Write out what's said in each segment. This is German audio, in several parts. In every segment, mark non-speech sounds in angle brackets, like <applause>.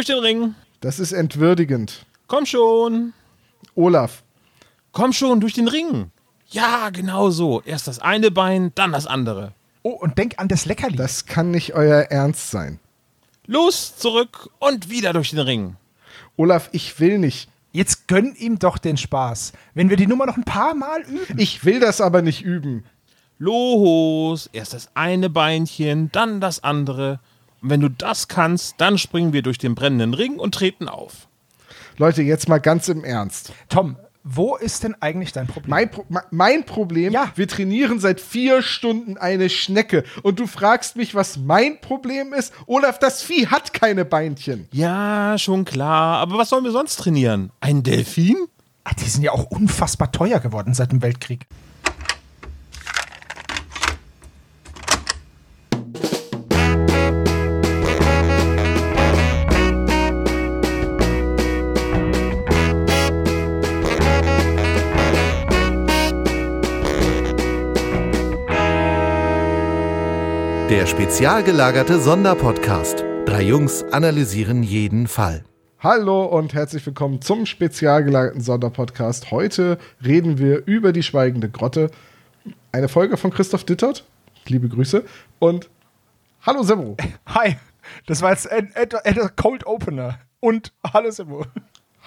durch den Ring. Das ist entwürdigend. Komm schon. Olaf. Komm schon, durch den Ring. Ja, genau so. Erst das eine Bein, dann das andere. Oh, und denk an das Leckerli. Das kann nicht euer Ernst sein. Los, zurück und wieder durch den Ring. Olaf, ich will nicht. Jetzt gönn ihm doch den Spaß. Wenn wir die Nummer noch ein paar Mal üben. Ich will das aber nicht üben. Los, erst das eine Beinchen, dann das andere. Und wenn du das kannst, dann springen wir durch den brennenden Ring und treten auf. Leute, jetzt mal ganz im Ernst. Tom, wo ist denn eigentlich dein Problem? Mein, Pro mein Problem, Ja. wir trainieren seit vier Stunden eine Schnecke und du fragst mich, was mein Problem ist? Olaf, das Vieh hat keine Beinchen. Ja, schon klar. Aber was sollen wir sonst trainieren? Ein Delfin? Ah, die sind ja auch unfassbar teuer geworden seit dem Weltkrieg. Der spezial gelagerte Sonderpodcast. Drei Jungs analysieren jeden Fall. Hallo und herzlich willkommen zum spezial gelagerten Sonderpodcast. Heute reden wir über die Schweigende Grotte. Eine Folge von Christoph Dittert. Liebe Grüße. Und hallo Sebo. <laughs> Hi, das war jetzt ein, ein, ein Cold Opener. Und hallo Simo.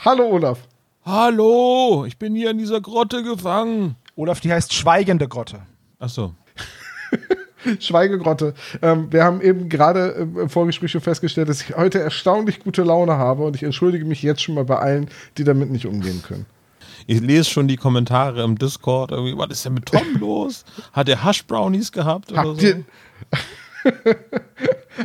Hallo Olaf. Hallo, ich bin hier in dieser Grotte gefangen. Olaf, die heißt Schweigende Grotte. Ach so. <laughs> <laughs> Schweigegrotte. Ähm, wir haben eben gerade im im Vorgespräch schon festgestellt, dass ich heute erstaunlich gute Laune habe und ich entschuldige mich jetzt schon mal bei allen, die damit nicht umgehen können. Ich lese schon die Kommentare im Discord. Irgendwie, was ist denn mit Tom <laughs> los? Hat er Hash Brownies gehabt oder Habt so? ihr, <laughs>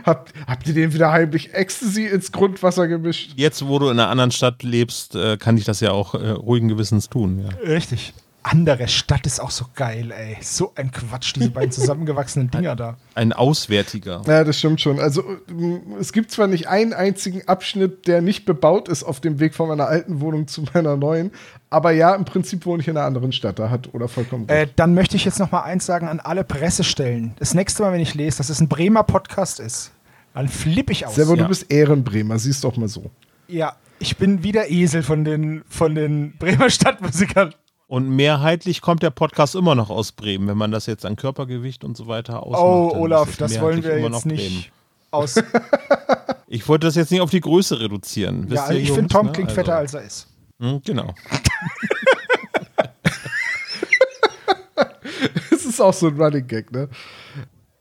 habt, habt ihr den wieder heimlich Ecstasy ins Grundwasser gemischt? Jetzt, wo du in einer anderen Stadt lebst, äh, kann ich das ja auch äh, ruhigen Gewissens tun. Ja. Richtig. Andere Stadt ist auch so geil, ey. So ein Quatsch, diese beiden <laughs> zusammengewachsenen Dinger da. Ein Auswärtiger. Ja, das stimmt schon. Also ähm, es gibt zwar nicht einen einzigen Abschnitt, der nicht bebaut ist auf dem Weg von meiner alten Wohnung zu meiner neuen, aber ja, im Prinzip wohne ich in einer anderen Stadt. Da hat oder vollkommen. Äh, dann möchte ich jetzt noch mal eins sagen an alle Pressestellen. Das nächste Mal, wenn ich lese, dass es ein Bremer Podcast ist, dann flippe ich aus. Servo, ja. du bist Ehrenbremer, siehst doch mal so. Ja, ich bin wie der Esel von den, von den Bremer Stadtmusikern. Und mehrheitlich kommt der Podcast immer noch aus Bremen, wenn man das jetzt an Körpergewicht und so weiter ausmacht. Oh, Olaf, es das wollen wir jetzt noch nicht aus. <laughs> Ich wollte das jetzt nicht auf die Größe reduzieren. ja, Wisst ihr, ich finde, Tom ne? klingt Also, fetter, als er ist. Hm, genau. <laughs> Das ist auch so ein Running Gag, ne?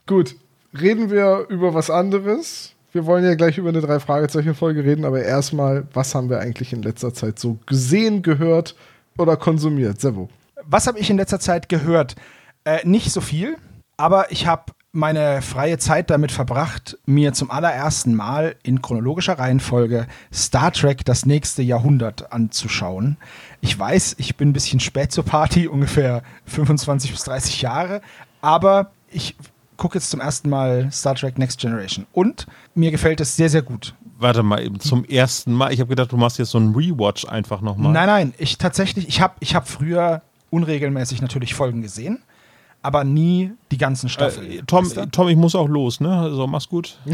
Gut, reden wir über was anderes. Wir wollen ja gleich über eine Drei-Fragezeichen-Folge reden, aber erstmal, was haben wir eigentlich in letzter Zeit so gesehen, gehört oder konsumiert? Servo. Was habe ich in letzter Zeit gehört? Äh, nicht so viel, aber ich habe meine freie Zeit damit verbracht, mir zum allerersten Mal in chronologischer Reihenfolge Star Trek das nächste Jahrhundert anzuschauen. Ich weiß, ich bin ein bisschen spät zur Party, <laughs> ungefähr 25 bis 30 Jahre, aber ich gucke jetzt zum ersten Mal Star Trek Next Generation und mir gefällt es sehr, sehr gut. Warte mal eben, zum ersten Mal. Ich habe gedacht, du machst jetzt so einen Rewatch einfach nochmal. Nein, nein, ich tatsächlich, ich habe ich hab früher unregelmäßig natürlich Folgen gesehen, aber nie die ganzen Staffeln. Äh, Tom, Weißt du? Tom, ich muss auch los, ne? Also mach's gut. <laughs>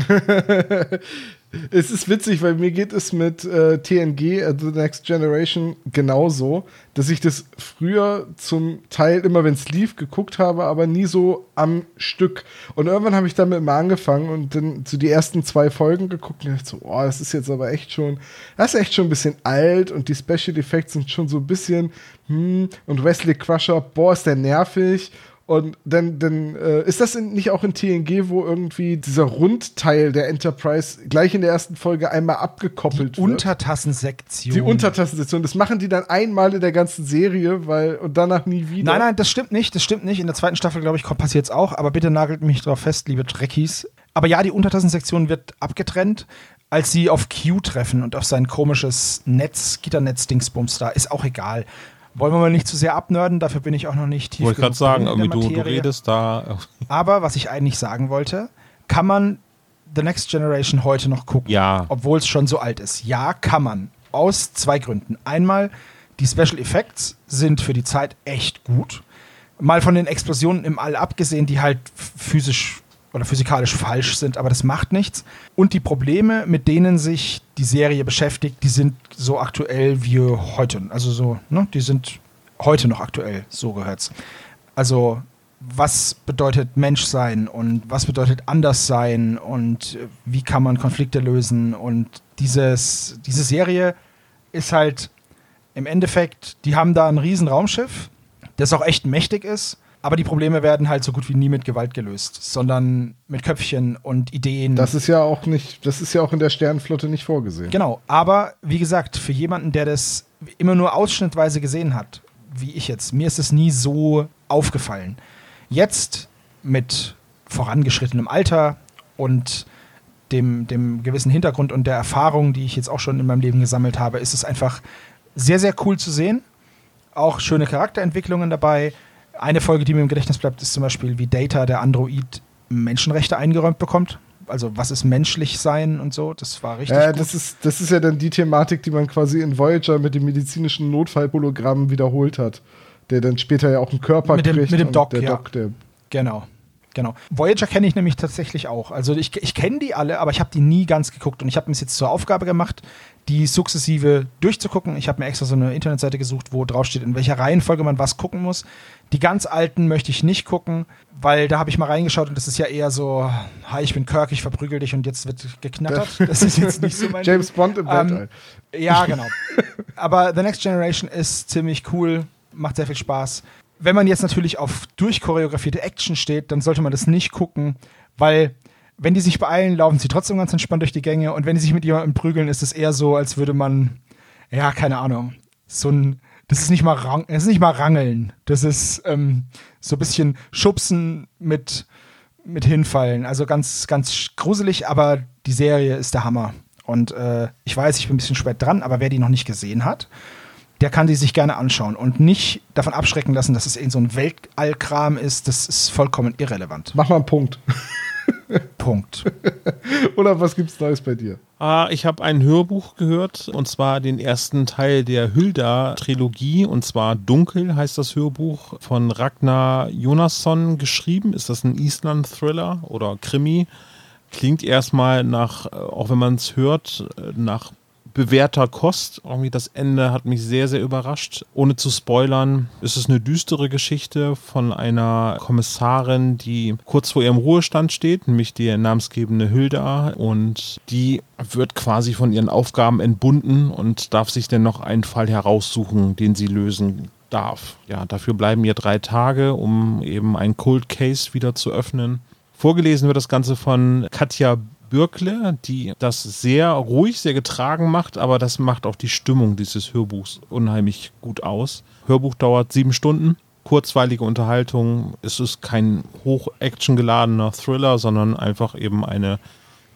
Es ist witzig, weil mir geht es mit äh, TNG, äh, The Next Generation, genauso, dass ich das früher zum Teil immer, wenn es lief, geguckt habe, aber nie so am Stück. Und irgendwann habe ich damit mal angefangen und dann so die ersten zwei Folgen geguckt und dachte so, oh, das ist jetzt aber echt schon, das ist echt schon ein bisschen alt und die Special Effects sind schon so ein bisschen, hm, und Wesley Crusher, boah, ist der nervig. Und dann, dann äh, ist das in, nicht auch in TNG, wo irgendwie dieser Rundteil der Enterprise gleich in der ersten Folge einmal abgekoppelt Die wird? Untertassensektion. die Untertassensektion. Das machen die dann einmal in der ganzen Serie, weil und danach nie wieder. Nein, nein, das stimmt nicht. Das stimmt nicht. In der zweiten Staffel, glaube ich, passiert es auch. Aber bitte nagelt mich drauf fest, liebe Trekkies. Aber ja, die Untertassensektion wird abgetrennt, als sie auf Q treffen und auf sein komisches Netz, Gitternetz-Dingsbums da. Ist auch egal. Wollen wir mal nicht zu sehr abnörden, dafür bin ich auch noch nicht tief Wollte gerade sagen, irgendwie du, du redest da. Aber was ich eigentlich sagen wollte, kann man The Next Generation heute noch gucken? Ja. Obwohl es schon so alt ist. Ja, kann man. Aus zwei Gründen. Einmal, die Special Effects sind für die Zeit echt gut. Mal von den Explosionen im All abgesehen, die halt physisch oder physikalisch falsch sind, aber das macht nichts. Und die Probleme, mit denen sich die Serie beschäftigt, die sind so aktuell wie heute. Also so, ne, die sind heute noch aktuell, so gehört's. Also was bedeutet Menschsein und was bedeutet anders sein und wie kann man Konflikte lösen und dieses, diese Serie ist halt im Endeffekt, die haben da ein riesen Raumschiff, das auch echt mächtig ist, aber die Probleme werden halt so gut wie nie mit Gewalt gelöst, sondern mit Köpfchen und Ideen. Das ist ja auch nicht, das ist ja auch in der Sternenflotte nicht vorgesehen. Genau, aber wie gesagt, für jemanden, der das immer nur ausschnittweise gesehen hat, wie ich jetzt, mir ist es nie so aufgefallen. Jetzt mit vorangeschrittenem Alter und dem, dem gewissen Hintergrund und der Erfahrung, die ich jetzt auch schon in meinem Leben gesammelt habe, ist es einfach sehr, sehr cool zu sehen. Auch schöne Charakterentwicklungen dabei. Eine Folge, die mir im Gedächtnis bleibt, ist zum Beispiel, wie Data, der Android, Menschenrechte eingeräumt bekommt. Also was ist menschlich sein und so, das war richtig. Äh, das, ist, das ist ja dann die Thematik, die man quasi in Voyager mit dem medizinischen Notfallhologramm wiederholt hat der dann später ja auch einen Körper mit dem, kriegt. Mit dem Doc, der ja. Doc, der genau. Genau. Voyager kenne ich nämlich tatsächlich auch. Also ich, ich kenne die alle, aber ich habe die nie ganz geguckt. Und ich habe mir es jetzt zur Aufgabe gemacht, die sukzessive durchzugucken. Ich habe mir extra so eine Internetseite gesucht, wo draufsteht, in welcher Reihenfolge man was gucken muss. Die ganz alten möchte ich nicht gucken, weil da habe ich mal reingeschaut und das ist ja eher so, hi, ich bin Kirk, ich verprügel dich und jetzt wird geknattert. <laughs> Das ist jetzt nicht so mein James Bond im Ähm. Ja, genau. Aber The Next Generation ist ziemlich cool, macht sehr viel Spaß. Wenn man jetzt natürlich auf durchchoreografierte Action steht, dann sollte man das nicht gucken, weil wenn die sich beeilen, laufen sie trotzdem ganz entspannt durch die Gänge und wenn die sich mit jemandem prügeln, ist es eher so, als würde man, ja, keine Ahnung, so ein, das ist nicht mal, rang, das ist nicht mal Rangeln, das ist ähm, so ein bisschen Schubsen mit, mit hinfallen. Also ganz, ganz gruselig, aber die Serie ist der Hammer. Und äh, ich weiß, ich bin ein bisschen spät dran, aber wer die noch nicht gesehen hat, der kann die sich gerne anschauen und nicht davon abschrecken lassen, dass es irgend so ein Weltallkram ist. Das ist vollkommen irrelevant. Mach mal einen Punkt. <laughs> Punkt. Oder was gibt's Neues bei dir? Ah, ich habe ein Hörbuch gehört und zwar den ersten Teil der Hylda-Trilogie und zwar Dunkel heißt das Hörbuch von Ragnar Jonasson geschrieben. Ist das ein Island-Thriller oder Krimi? Klingt erstmal nach, äh, auch wenn man es hört, äh, nach bewährter Kost. Irgendwie das Ende hat mich sehr, sehr überrascht. Ohne zu spoilern, ist es eine düstere Geschichte von einer Kommissarin, die kurz vor ihrem Ruhestand steht, nämlich die namensgebende Hilda. Und die wird quasi von ihren Aufgaben entbunden und darf sich dann noch einen Fall heraussuchen, den sie lösen darf. Ja, dafür bleiben ihr drei Tage, um eben ein Cold Case wieder zu öffnen. Vorgelesen wird das Ganze von Katja Bürkle, die das sehr ruhig, sehr getragen macht, aber das macht auch die Stimmung dieses Hörbuchs unheimlich gut aus. Hörbuch dauert sieben Stunden, kurzweilige Unterhaltung. Es ist kein hoch-action-geladener Thriller, sondern einfach eben eine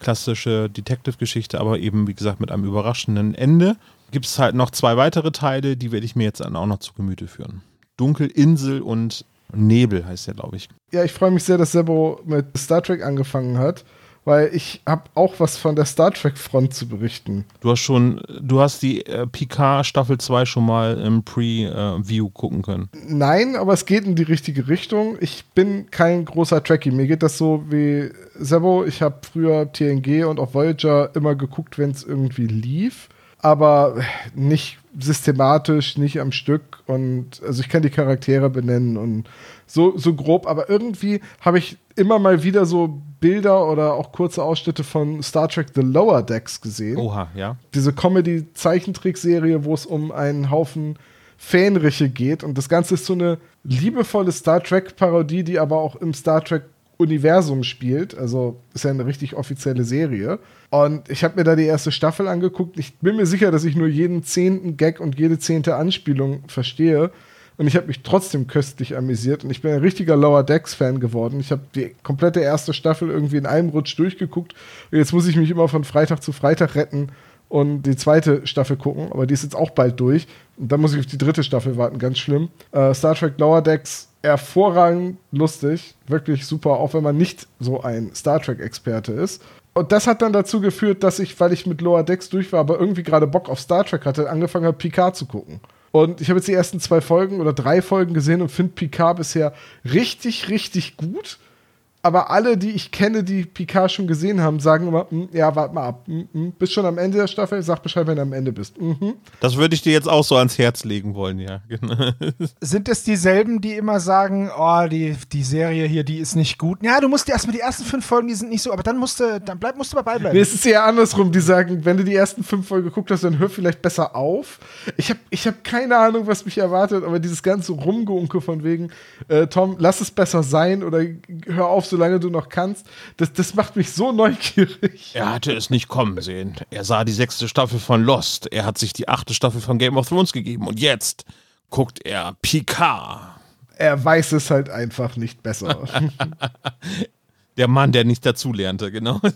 klassische Detective-Geschichte, aber eben, wie gesagt, mit einem überraschenden Ende. Gibt es halt noch zwei weitere Teile, die werde ich mir jetzt dann auch noch zu Gemüte führen. Dunkelinsel und Nebel heißt der, glaube ich. Ja, ich freue mich sehr, dass Sebo mit Star Trek angefangen hat, weil ich habe auch was von der Star Trek-Front zu berichten. Du hast schon, du hast die äh, Picard Staffel 2 schon mal im Pre-View gucken können. Nein, aber es geht in die richtige Richtung. Ich bin kein großer Trekkie. Mir geht das so wie Sebo. Ich habe früher TNG und auch Voyager immer geguckt, wenn es irgendwie lief. Aber nicht systematisch, nicht am Stück. Und also ich kann die Charaktere benennen und so, so grob, aber irgendwie habe ich immer mal wieder so Bilder oder auch kurze Ausschnitte von Star Trek The Lower Decks gesehen. Oha, ja. Diese Comedy-Zeichentrickserie, wo es um einen Haufen Fähnriche geht. Und das Ganze ist so eine liebevolle Star Trek-Parodie, die aber auch im Star Trek Universum spielt. Also ist ja eine richtig offizielle Serie. Und ich habe mir da die erste Staffel angeguckt. Ich bin mir sicher, dass ich nur jeden zehnten Gag und jede zehnte Anspielung verstehe. Und ich habe mich trotzdem köstlich amüsiert. Und ich bin ein richtiger Lower Decks-Fan geworden. Ich habe die komplette erste Staffel irgendwie in einem Rutsch durchgeguckt. Und jetzt muss ich mich immer von Freitag zu Freitag retten und die zweite Staffel gucken. Aber die ist jetzt auch bald durch. Und dann muss ich auf die dritte Staffel warten. Ganz schlimm. Äh, Star Trek Lower Decks hervorragend lustig, wirklich super, auch wenn man nicht so ein Star Trek-Experte ist. Und das hat dann dazu geführt, dass ich, weil ich mit Lower Decks durch war, aber irgendwie gerade Bock auf Star Trek hatte, angefangen habe, Picard zu gucken. Und ich habe jetzt die ersten zwei Folgen oder drei Folgen gesehen und finde Picard bisher richtig, richtig gut. Aber alle, die ich kenne, die Picard schon gesehen haben, sagen immer, "Mm, ja, warte mal ab. Mm, mm, bist schon am Ende der Staffel, sag Bescheid, wenn du am Ende bist. Mhm. Das würde ich dir jetzt auch so ans Herz legen wollen, ja. <laughs> Sind es dieselben, die immer sagen, oh, die, die Serie hier, die ist nicht gut? Ja, du musst erstmal die ersten fünf Folgen, die sind nicht so, aber dann musst du, dann bleib, musst du dabei bleiben. Nee, es ist eher andersrum. Die sagen, wenn du die ersten fünf Folgen geguckt hast, dann hör vielleicht besser auf. Ich habe ich hab keine Ahnung, was mich erwartet, aber dieses ganze Rumgeunke von wegen, äh, Tom, lass es besser sein oder hör auf, solange du noch kannst, das, das macht mich so neugierig. Er hatte es nicht kommen sehen. Er sah die sechste Staffel von Lost. Er hat sich die achte Staffel von Game of Thrones gegeben. Und jetzt guckt er Picard. Er weiß es halt einfach nicht besser. <laughs> Der Mann, der nicht dazulernte, genau. <laughs>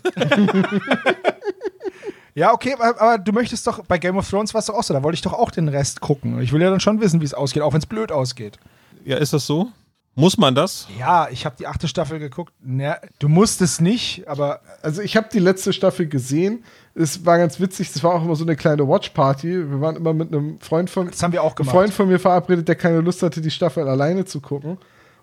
Ja, okay, aber, du möchtest doch, bei Game of Thrones war es doch auch so, da wollte ich doch auch den Rest gucken. Ich will ja dann schon wissen, wie es ausgeht, auch wenn es blöd ausgeht. Ja, ist das so? Muss man das? Ja, ich habe die achte Staffel geguckt. Na, du musst es nicht, aber Also ich habe die letzte Staffel gesehen. Es war ganz witzig. Es war auch immer so eine kleine Watch-Party. Wir waren immer mit einem Freund von, das haben wir auch gemacht. Freund von mir verabredet, der keine Lust hatte, die Staffel alleine zu gucken.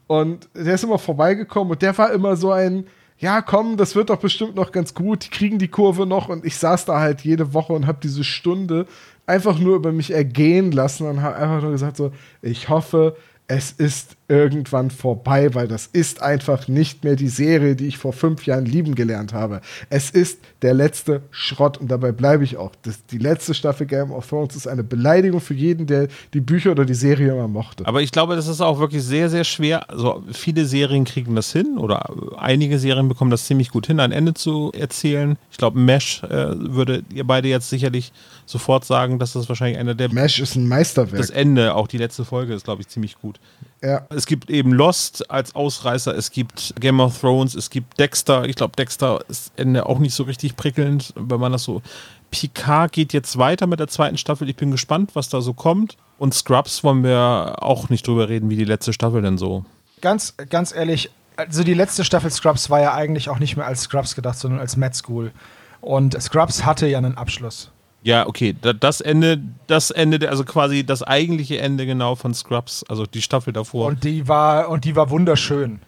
Und der ist immer vorbeigekommen und der war immer so ein, ja komm, das wird doch bestimmt noch ganz gut. Die kriegen die Kurve noch. Und ich saß da halt jede Woche und habe diese Stunde einfach nur über mich ergehen lassen und habe einfach nur gesagt so, ich hoffe, es ist irgendwann vorbei, weil das ist einfach nicht mehr die Serie, die ich vor fünf Jahren lieben gelernt habe. Es ist der letzte Schrott und dabei bleibe ich auch. Das, die letzte Staffel Game of Thrones ist eine Beleidigung für jeden, der die Bücher oder die Serie immer mochte. Aber ich glaube, das ist auch wirklich sehr, sehr schwer. Also viele Serien kriegen das hin oder einige Serien bekommen das ziemlich gut hin, ein Ende zu erzählen. Ich glaube, Mesh äh, würde ihr beide jetzt sicherlich sofort sagen, dass das wahrscheinlich einer der Mesh ist ein Meisterwerk. das Ende, auch die letzte Folge ist, glaube ich, ziemlich gut. Ja. Es gibt eben Lost als Ausreißer, es gibt Game of Thrones, es gibt Dexter. Ich glaube, Dexter ist Ende auch nicht so richtig prickelnd, wenn man das so. Picard geht jetzt weiter mit der zweiten Staffel. Ich bin gespannt, was da so kommt. Und Scrubs wollen wir auch nicht drüber reden, wie die letzte Staffel denn so. ganz, ganz ehrlich, also die letzte Staffel Scrubs war ja eigentlich auch nicht mehr als Scrubs gedacht, sondern als Mad School. Und Scrubs hatte ja einen Abschluss. Ja, okay, da- das Ende, das Ende, also quasi das eigentliche Ende genau von Scrubs, also die Staffel davor, Und die war, und die war wunderschön.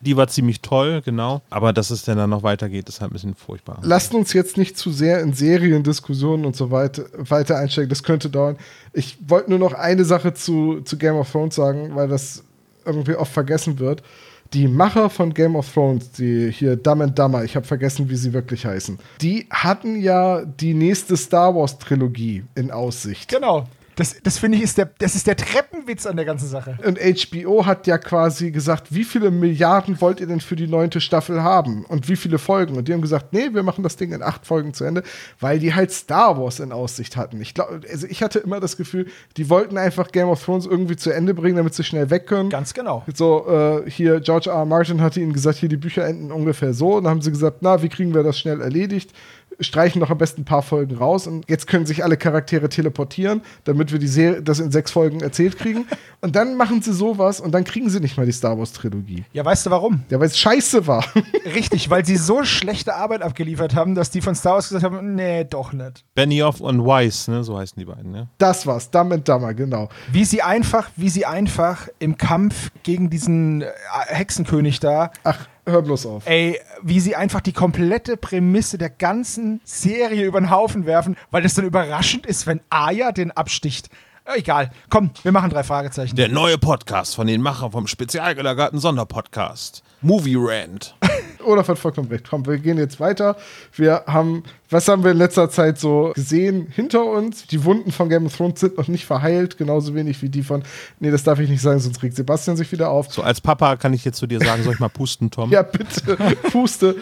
die war ziemlich toll, genau. Aber dass es denn dann noch weitergeht, ist halt ein bisschen furchtbar. Lasst uns jetzt nicht zu sehr in Seriendiskussionen und so weiter, weiter einsteigen. Das könnte dauern. Ich wollte nur noch eine Sache zu, zu Game of Thrones sagen, weil das irgendwie oft vergessen wird. Die Macher von Game of Thrones, die hier Dumb and Dumber, ich habe vergessen, wie sie wirklich heißen, die hatten ja die nächste Star Wars Trilogie in Aussicht. Genau. Das, das finde ich, ist der, das ist der Treppenwitz an der ganzen Sache. Und HBO hat ja quasi gesagt, wie viele Milliarden wollt ihr denn für die neunte Staffel haben? Und wie viele Folgen? Und die haben gesagt, nee, wir machen das Ding in acht Folgen zu Ende, weil die halt Star Wars in Aussicht hatten. Ich glaube, also ich hatte immer das Gefühl, die wollten einfach Game of Thrones irgendwie zu Ende bringen, damit sie schnell weg können. Ganz genau. So, äh, hier, George R. R. Martin hatte ihnen gesagt, hier, die Bücher enden ungefähr so. Und dann haben sie gesagt, na, wie kriegen wir das schnell erledigt? Streichen noch am besten ein paar Folgen raus und jetzt können sich alle Charaktere teleportieren, damit wir die Serie, das in sechs Folgen erzählt kriegen. <laughs> Und dann machen sie sowas und dann kriegen sie nicht mal die Star Wars Trilogie. Ja, weißt du warum? Ja, weil es scheiße war. <laughs> Richtig, weil sie so schlechte Arbeit abgeliefert haben, dass die von Star Wars gesagt haben, nee, doch nicht. Benioff und Weiss, ne, so heißen die beiden, ne? Das war's, Dumb and Dumber, genau. Wie sie einfach, wie sie einfach im Kampf gegen diesen äh, Hexenkönig da, Ach, hör bloß auf. ey, wie sie einfach die komplette Prämisse der ganzen Serie über den Haufen werfen, weil das dann überraschend ist, wenn Aya den absticht. Äh, Egal, komm, wir machen drei Fragezeichen. Der neue Podcast von den Machern vom spezial gelagerten Sonderpodcast. Movie Rant. <laughs> Olaf hat vollkommen recht. Komm, wir gehen jetzt weiter. Wir haben, was haben wir in letzter Zeit so gesehen hinter uns? Die Wunden von Game of Thrones sind noch nicht verheilt, genauso wenig wie die von, nee, das darf ich nicht sagen, sonst regt Sebastian sich wieder auf. So als Papa kann ich jetzt zu dir sagen, soll ich mal pusten, Tom? Ja, bitte, puste.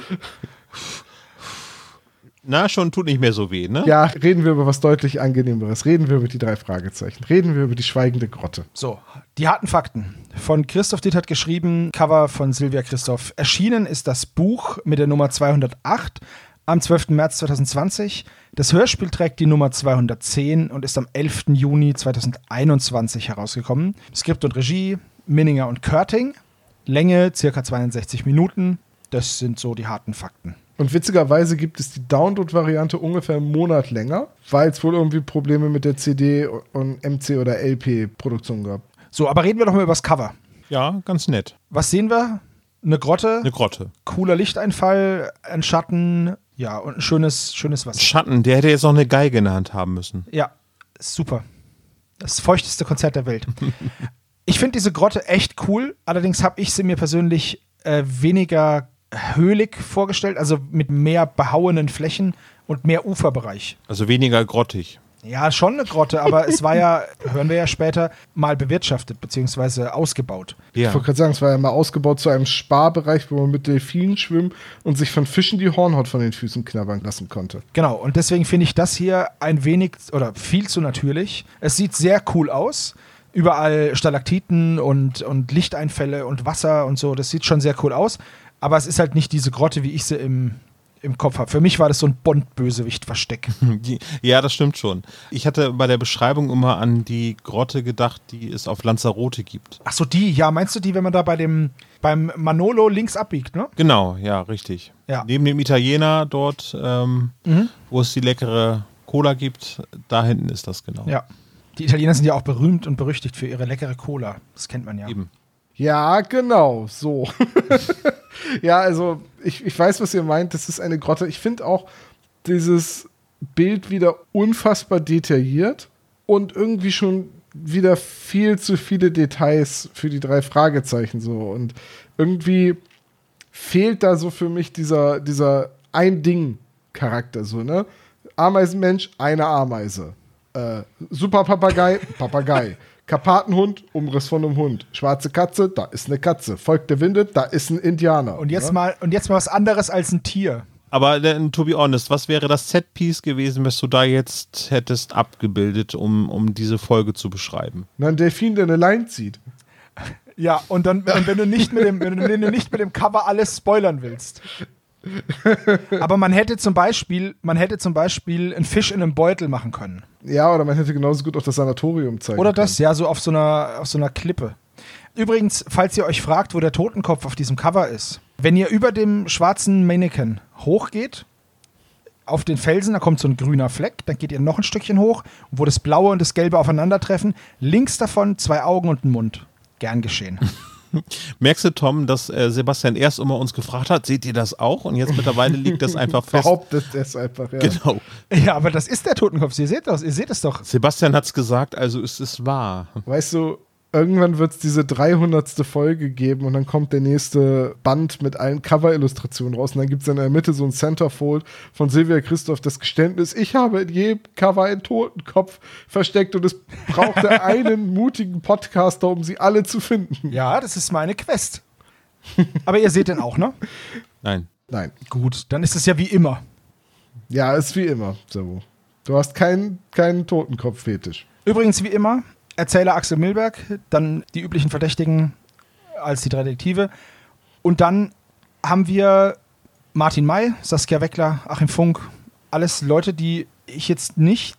Na, schon tut nicht mehr so weh, ne? Ja, reden wir über was deutlich angenehmeres. Reden wir über die drei Fragezeichen. Reden wir über die schweigende Grotte. So, die harten Fakten. Von Christoph Ditt hat geschrieben, Cover von Silvia Christoph. Erschienen ist das Buch mit der Nummer 208 am 12. März 2020. Das Hörspiel trägt die Nummer 210 und ist am 11. Juni 2021 herausgekommen. Skript und Regie Minninger und Körting. Länge circa 62 Minuten. Das sind so die harten Fakten. Und witzigerweise gibt es die Download-Variante ungefähr einen Monat länger, weil es wohl irgendwie Probleme mit der CD und MC oder LP-Produktion gab. So, aber reden wir doch mal über das Cover. Ja, ganz nett. Was sehen wir? Eine Grotte, Eine Grotte. cooler Lichteinfall, ein Schatten, ja, und ein schönes, schönes Wasser. Schatten, der hätte jetzt noch eine Geige in der Hand haben müssen. Ja, super. Das feuchteste Konzert der Welt. <laughs> ich finde diese Grotte echt cool, allerdings habe ich sie mir persönlich äh, weniger höhlig vorgestellt, also mit mehr behauenen Flächen und mehr Uferbereich. Also weniger grottig. Ja, schon eine Grotte, aber es war ja, <laughs> hören wir ja später, mal bewirtschaftet bzw. ausgebaut. Ich Ja. wollte gerade sagen, es war ja mal ausgebaut zu einem Sparbereich, wo man mit Delfinen schwimmen und sich von Fischen die Hornhaut von den Füßen knabbern lassen konnte. Genau, und deswegen finde ich das hier ein wenig oder viel zu natürlich. Es sieht sehr cool aus. Überall Stalaktiten und, und Lichteinfälle und Wasser und so. Das sieht schon sehr cool aus. Aber es ist halt nicht diese Grotte, wie ich sie im, im Kopf habe. Für mich war das so ein Bond-Bösewicht-Versteck. <laughs> Ja, das stimmt schon. Ich hatte bei der Beschreibung immer an die Grotte gedacht, die es auf Lanzarote gibt. Ach so, die, ja, meinst du die, wenn man da bei dem, beim Manolo links abbiegt, ne? Genau, ja, richtig. Ja. Neben dem Italiener dort, ähm, Mhm. wo es die leckere Cola gibt, da hinten ist das genau. Ja. Die Italiener sind ja auch berühmt und berüchtigt für ihre leckere Cola. Das kennt man ja. Eben. Ja, genau, so. <laughs> ja, also ich, ich weiß, was ihr meint. Das ist eine Grotte. Ich finde auch dieses Bild wieder unfassbar detailliert und irgendwie schon wieder viel zu viele Details für die drei Fragezeichen so. Und irgendwie fehlt da so für mich dieser, dieser Ein-Ding-Charakter, so, ne? Ameisenmensch, eine Ameise. Äh, Super Papagei, Papagei. Karpatenhund, Umriss von einem Hund. Schwarze Katze, da ist eine Katze. Folgt der Winde, da ist ein Indianer. Und jetzt, ne? mal, und jetzt mal was anderes als ein Tier. Aber dann, to be honest, was wäre das Setpiece gewesen, was du da jetzt hättest abgebildet, um, um diese Folge zu beschreiben? Na, ein Delfin, der eine Line zieht. Ja, und dann, und wenn du nicht mit dem, wenn du, wenn du nicht mit dem Cover alles spoilern willst. Aber man hätte zum Beispiel, man hätte zum Beispiel einen Fisch in einem Beutel machen können. Ja, oder man hätte genauso gut auch das Sanatorium zeigen Oder können. das, ja, so auf so einer, auf so einer Klippe. Übrigens, falls ihr euch fragt, wo der Totenkopf auf diesem Cover ist, wenn ihr über dem schwarzen Mannequin hochgeht, auf den Felsen, da kommt so ein grüner Fleck, dann geht ihr noch ein Stückchen hoch, wo das Blaue und das Gelbe aufeinandertreffen. Links davon zwei Augen und ein Mund. Gern geschehen. <laughs> Merkst du, Tom, dass äh, Sebastian erst immer uns gefragt hat, seht ihr das auch? Und jetzt mittlerweile liegt das <laughs> einfach fest. Behauptet es einfach, ja. Genau. Ja, aber das ist der Totenkopf. Ihr seht das, ihr seht es doch. Sebastian hat es gesagt, also ist es wahr. Weißt du, irgendwann wird es diese 300. Folge geben und dann kommt der nächste Band mit allen Cover-Illustrationen raus und dann gibt es in der Mitte so ein Centerfold von Silvia Christoph das Geständnis, ich habe in jedem Cover einen Totenkopf versteckt und es brauchte <laughs> einen mutigen Podcaster, um sie alle zu finden. Ja, das ist meine Quest. Aber ihr seht den auch, ne? Nein. Nein. Gut, dann ist es ja wie immer. Ja, ist wie immer so. Du hast keinen keinen Totenkopf-Fetisch. Übrigens wie immer, Erzähler Axel Milberg, dann die üblichen Verdächtigen als die drei Detektive. Und dann haben wir Martin May, Saskia Weckler, Achim Funk, alles Leute, die ich jetzt nicht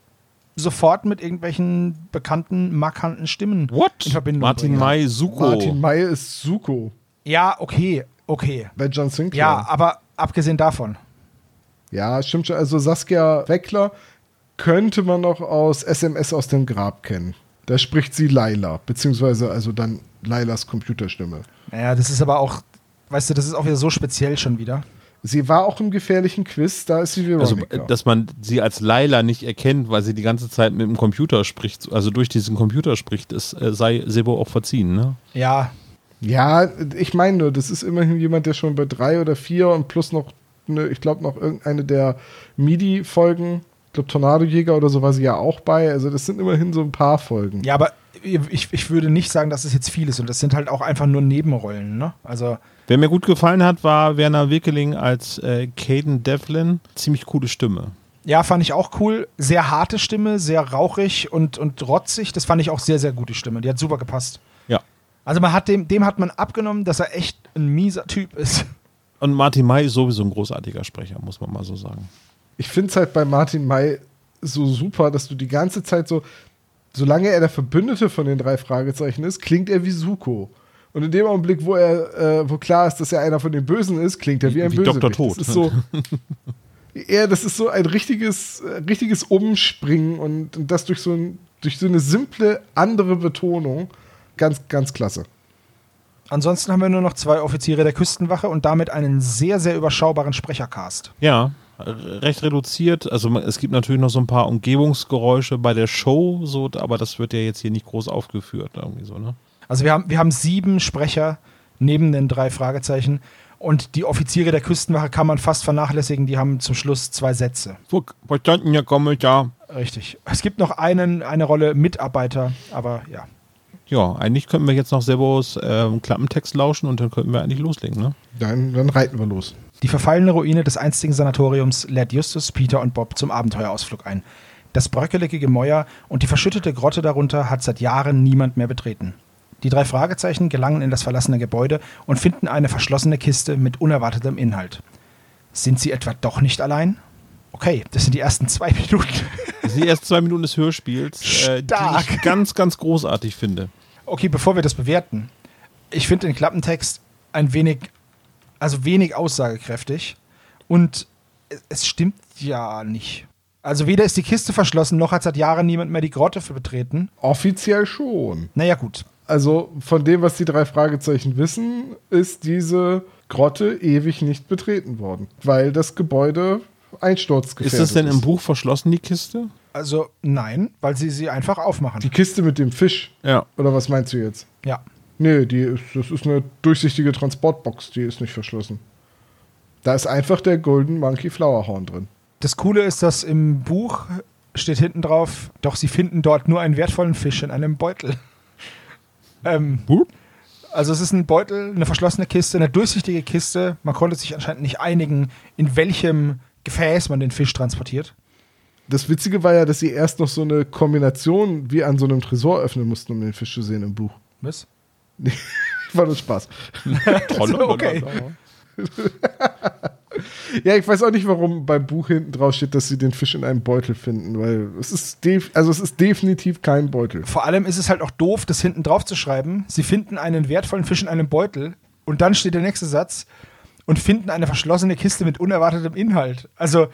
sofort mit irgendwelchen bekannten, markanten Stimmen What? in Verbindung Martin bringe. May, Suko. Martin May ist Suko Ja, okay, okay. bei John Sinclair. Ja, aber abgesehen davon. Ja, stimmt schon. Also Saskia Weckler könnte man noch aus SMS aus dem Grab kennen. Da spricht sie Laila, beziehungsweise also dann Lailas Computerstimme. Naja, das ist aber auch, weißt du, das ist auch wieder so speziell schon wieder. Sie war auch im gefährlichen Quiz, da ist sie Also, Veronica. äh, dass man sie als Laila nicht erkennt, weil sie die ganze Zeit mit dem Computer spricht, also durch diesen Computer spricht, ist, äh, sei Sebo auch verziehen, ne? Ja, ja, ich meine nur, das ist immerhin jemand, der schon bei drei oder vier und plus noch, eine, ich glaube noch irgendeine der MIDI-Folgen, ich glaube Tornadojäger oder so war sie ja auch bei. Also das sind immerhin so ein paar Folgen. Ja, aber ich, ich würde nicht sagen, dass es jetzt viel ist und das sind halt auch einfach nur Nebenrollen, ne? Also, Wer mir gut gefallen hat, war Werner Wickeling als äh, Caden Devlin. Ziemlich coole Stimme. ja, fand ich auch cool. Sehr harte Stimme, sehr rauchig und, und rotzig. Das fand ich auch sehr, sehr gute Stimme. Die hat super gepasst. Ja. Also man hat dem, dem hat man abgenommen, dass er echt ein mieser Typ ist. Und Martin May ist sowieso ein großartiger Sprecher, muss man mal so sagen. Ich finde es halt bei Martin May so super, dass du die ganze Zeit so, solange er der Verbündete von den drei Fragezeichen ist, klingt er wie Suko. Und in dem Augenblick, wo er, äh, wo klar ist, dass er einer von den Bösen ist, klingt er wie, ein wie Bösewicht. Dr. Tod. Das ist so, <laughs> ja, das ist so ein richtiges, richtiges Umspringen und, und das durch so, ein, durch so eine simple andere Betonung. Ganz, ganz klasse. Ansonsten haben wir nur noch zwei Offiziere der Küstenwache und damit einen sehr, sehr überschaubaren Sprechercast. Ja, recht reduziert. Also es gibt natürlich noch so ein paar Umgebungsgeräusche bei der Show, so, aber das wird ja jetzt hier nicht groß aufgeführt. Irgendwie so, ne? Also wir haben, wir haben sieben Sprecher neben den drei Fragezeichen. Und die Offiziere der Küstenwache kann man fast vernachlässigen, die haben zum Schluss zwei Sätze. Verstanden, ja, kommelt, ja. Richtig. Es gibt noch einen, eine Rolle Mitarbeiter, aber ja. Ja, eigentlich könnten wir jetzt noch Servos äh, Klappentext lauschen und dann könnten wir eigentlich loslegen, ne? Dann, dann reiten wir los. Die verfallene Ruine des einstigen Sanatoriums lädt Justus, Peter und Bob zum Abenteuerausflug ein. Das bröckelige Gemäuer und die verschüttete Grotte darunter hat seit Jahren niemand mehr betreten. Die drei Fragezeichen gelangen in das verlassene Gebäude und finden eine verschlossene Kiste mit unerwartetem Inhalt. Sind sie etwa doch nicht allein? Okay, das sind die ersten zwei <laughs> Minuten. Das sind die ersten zwei Minuten des Hörspiels, äh, die ich ganz, ganz großartig finde. Okay, bevor wir das bewerten. Ich finde den Klappentext ein wenig, also wenig aussagekräftig. Und es- stimmt ja nicht. Also weder ist die Kiste verschlossen, noch hat seit Jahren niemand mehr die Grotte für betreten. Offiziell schon. Naja, gut. Also von dem, was die drei Fragezeichen wissen, ist diese Grotte ewig nicht betreten worden, weil das Gebäude einsturzgefährdet Ist das denn im Buch verschlossen, die Kiste? Also nein, weil sie sie einfach aufmachen. Die Kiste mit dem Fisch. Ja. Oder was meinst du jetzt? ja. Nee, die ist, das ist eine durchsichtige Transportbox, die ist nicht verschlossen. Da ist einfach der Golden Monkey Flowerhorn drin. Das Coole ist, dass im Buch steht hinten drauf, doch sie finden dort nur einen wertvollen Fisch in einem Beutel. <laughs> ähm, also es ist ein Beutel, eine verschlossene Kiste, eine durchsichtige Kiste. Man konnte sich anscheinend nicht einigen, in welchem Gefäß man den Fisch transportiert. Das Witzige war ja, dass sie erst noch so eine Kombination wie an so einem Tresor öffnen mussten, um den Fisch zu sehen im Buch. Was? <laughs> War nur Spaß. <laughs> <laughs> okay. Ja, ich weiß auch nicht, warum beim Buch hinten drauf steht, dass sie den Fisch in einem Beutel finden, weil es ist, also es ist definitiv kein Beutel. Vor allem ist es halt auch doof, das hinten drauf zu schreiben. Sie finden einen wertvollen Fisch in einem Beutel und dann steht der nächste Satz und finden eine verschlossene Kiste mit unerwartetem Inhalt. Also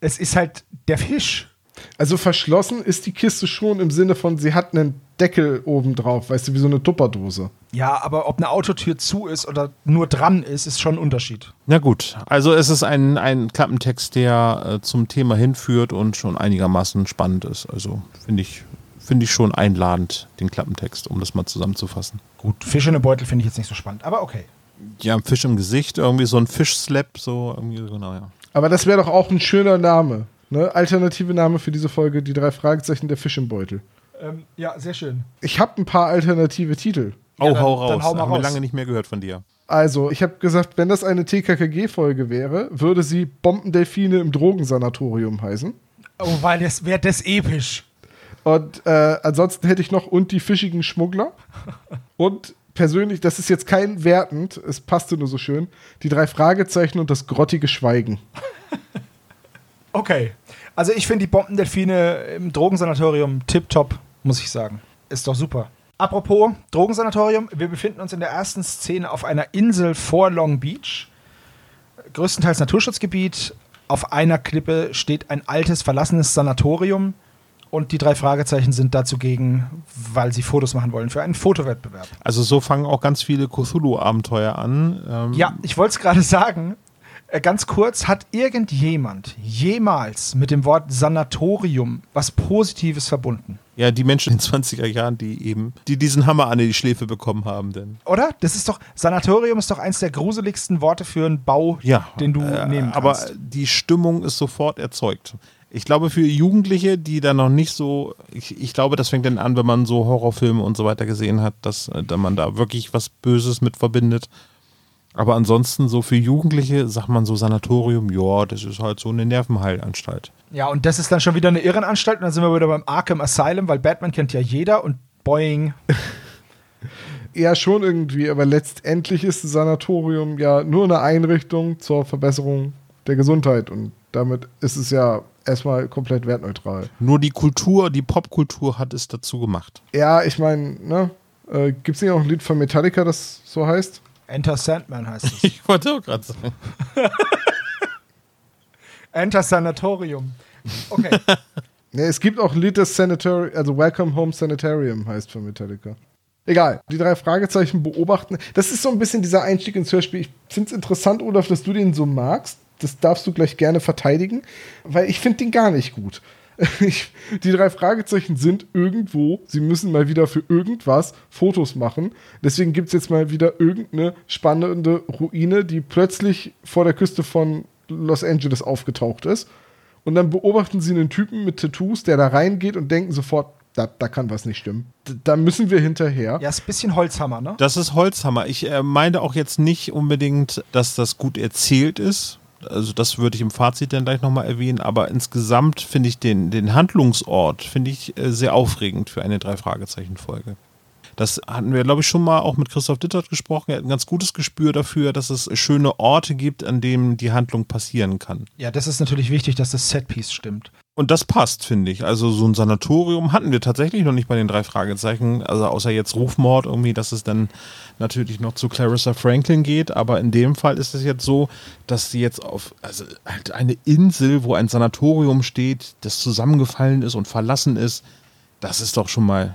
es ist halt der Fisch. Also verschlossen ist die Kiste schon im Sinne von, sie hat einen Deckel oben drauf, weißt du, wie so eine Tupperdose. Ja, aber ob eine Autotür zu ist oder nur dran ist, ist schon ein Unterschied. Na gut, also es ist ein, ein Klappentext, der äh, zum Thema hinführt und schon einigermaßen spannend ist. Also finde ich, finde ich schon einladend, den Klappentext, um das mal zusammenzufassen. Gut, Fisch in einem Beutel finde ich jetzt nicht so spannend, aber okay. Ja, ein Fisch im Gesicht, irgendwie so ein Fischslap, so irgendwie, so, genau, ja. Aber das wäre doch auch ein schöner Name. Ne? Alternative Name für diese Folge, die drei Fragezeichen, der Fisch im Beutel. Ähm, ja, sehr schön. Ich habe ein paar alternative Titel. Oh, dann- hau raus. dann hau mal Haben wir lange nicht mehr gehört von dir. Also, ich habe gesagt, wenn das eine TKKG-Folge wäre, würde sie Bombendelfine im Drogensanatorium heißen. Oh, weil das wäre das episch. Und äh, ansonsten hätte ich noch und die fischigen Schmuggler. Und persönlich, das ist jetzt kein wertend, es passte nur so schön, die drei Fragezeichen und das grottige Schweigen. <laughs> Okay. Also ich finde die Bombendelfine im Drogensanatorium tipptopp, muss ich sagen. Ist doch super. Apropos Drogensanatorium, wir befinden uns in der ersten Szene auf einer Insel vor Long Beach. Größtenteils Naturschutzgebiet. Auf einer Klippe steht ein altes, verlassenes Sanatorium. Und die drei Fragezeichen sind dazu gegen, weil sie Fotos machen wollen für einen Fotowettbewerb. Also so fangen auch ganz viele Cthulhu-Abenteuer an. Ähm, Ja, ich wollte es gerade sagen. Äh, Ganz kurz, hat irgendjemand jemals mit dem Wort Sanatorium was Positives verbunden? Ja, die Menschen in den 20er Jahren, die eben, die diesen Hammer an die Schläfe bekommen haben, denn. Oder? Das ist doch, Sanatorium ist doch eins der gruseligsten Worte für einen Bau, Ja, den du äh, nehmen kannst. Aber die Stimmung ist sofort erzeugt. Ich glaube, für Jugendliche, die da noch nicht so, ich, ich glaube, das fängt dann an, wenn man so Horrorfilme und so weiter gesehen hat, dass, äh, dass man da wirklich was Böses mit verbindet. Aber ansonsten, so für Jugendliche, sagt man so Sanatorium, ja, das ist halt so eine Nervenheilanstalt. ja, und das ist dann schon wieder eine Irrenanstalt und dann sind wir wieder beim Arkham Asylum, weil Batman kennt ja jeder und boing. <laughs> Ja, schon irgendwie, aber letztendlich ist das Sanatorium ja nur eine Einrichtung zur Verbesserung der Gesundheit und damit ist es ja erstmal komplett wertneutral. Nur die Kultur, die Popkultur hat es dazu gemacht. Ja, ich meine, ne? Äh, Gibt es nicht auch ein Lied von Metallica, das so heißt? Enter Sandman heißt es. <laughs> Ich wollte auch gerade sagen. <laughs> Enter Sanatorium. Okay. <laughs> Ne, es gibt auch ein Lied, das Sanitary, also Welcome Home Sanitarium heißt von Metallica. Egal, die drei Fragezeichen beobachten. Das ist so ein bisschen dieser Einstieg ins Hörspiel. Ich finde es interessant, Olaf, dass du den so magst. Das darfst du gleich gerne verteidigen, weil ich finde den gar nicht gut. <laughs> Ich, die drei Fragezeichen sind irgendwo. Sie müssen mal wieder für irgendwas Fotos machen. Deswegen gibt es jetzt mal wieder irgendeine spannende Ruine, die plötzlich vor der Küste von Los Angeles aufgetaucht ist. Und dann beobachten sie einen Typen mit Tattoos, der da reingeht und denken sofort, da, da kann was nicht stimmen. Da, da müssen wir hinterher. Ja, ist ein bisschen Holzhammer, ne? Das ist Holzhammer. Ich äh, meine auch jetzt nicht unbedingt, dass das gut erzählt ist. Also das würde ich im Fazit dann gleich nochmal erwähnen, aber insgesamt finde ich den, den Handlungsort finde ich äh, sehr aufregend für eine Drei-Fragezeichen-Folge. Das hatten wir, glaube ich, schon mal auch mit Christoph Dittert gesprochen. Er hat ein ganz gutes Gespür dafür, dass es schöne Orte gibt, an denen die Handlung passieren kann. Ja, das ist natürlich wichtig, dass das Setpiece stimmt. Und das passt, finde ich. Also so ein Sanatorium hatten wir tatsächlich noch nicht bei den drei Fragezeichen. Also außer jetzt Rufmord irgendwie, dass es dann natürlich noch zu Clarissa Franklin geht. Aber in dem Fall ist es jetzt so, dass sie jetzt auf also halt eine Insel, wo ein Sanatorium steht, das zusammengefallen ist und verlassen ist. Das ist doch schon mal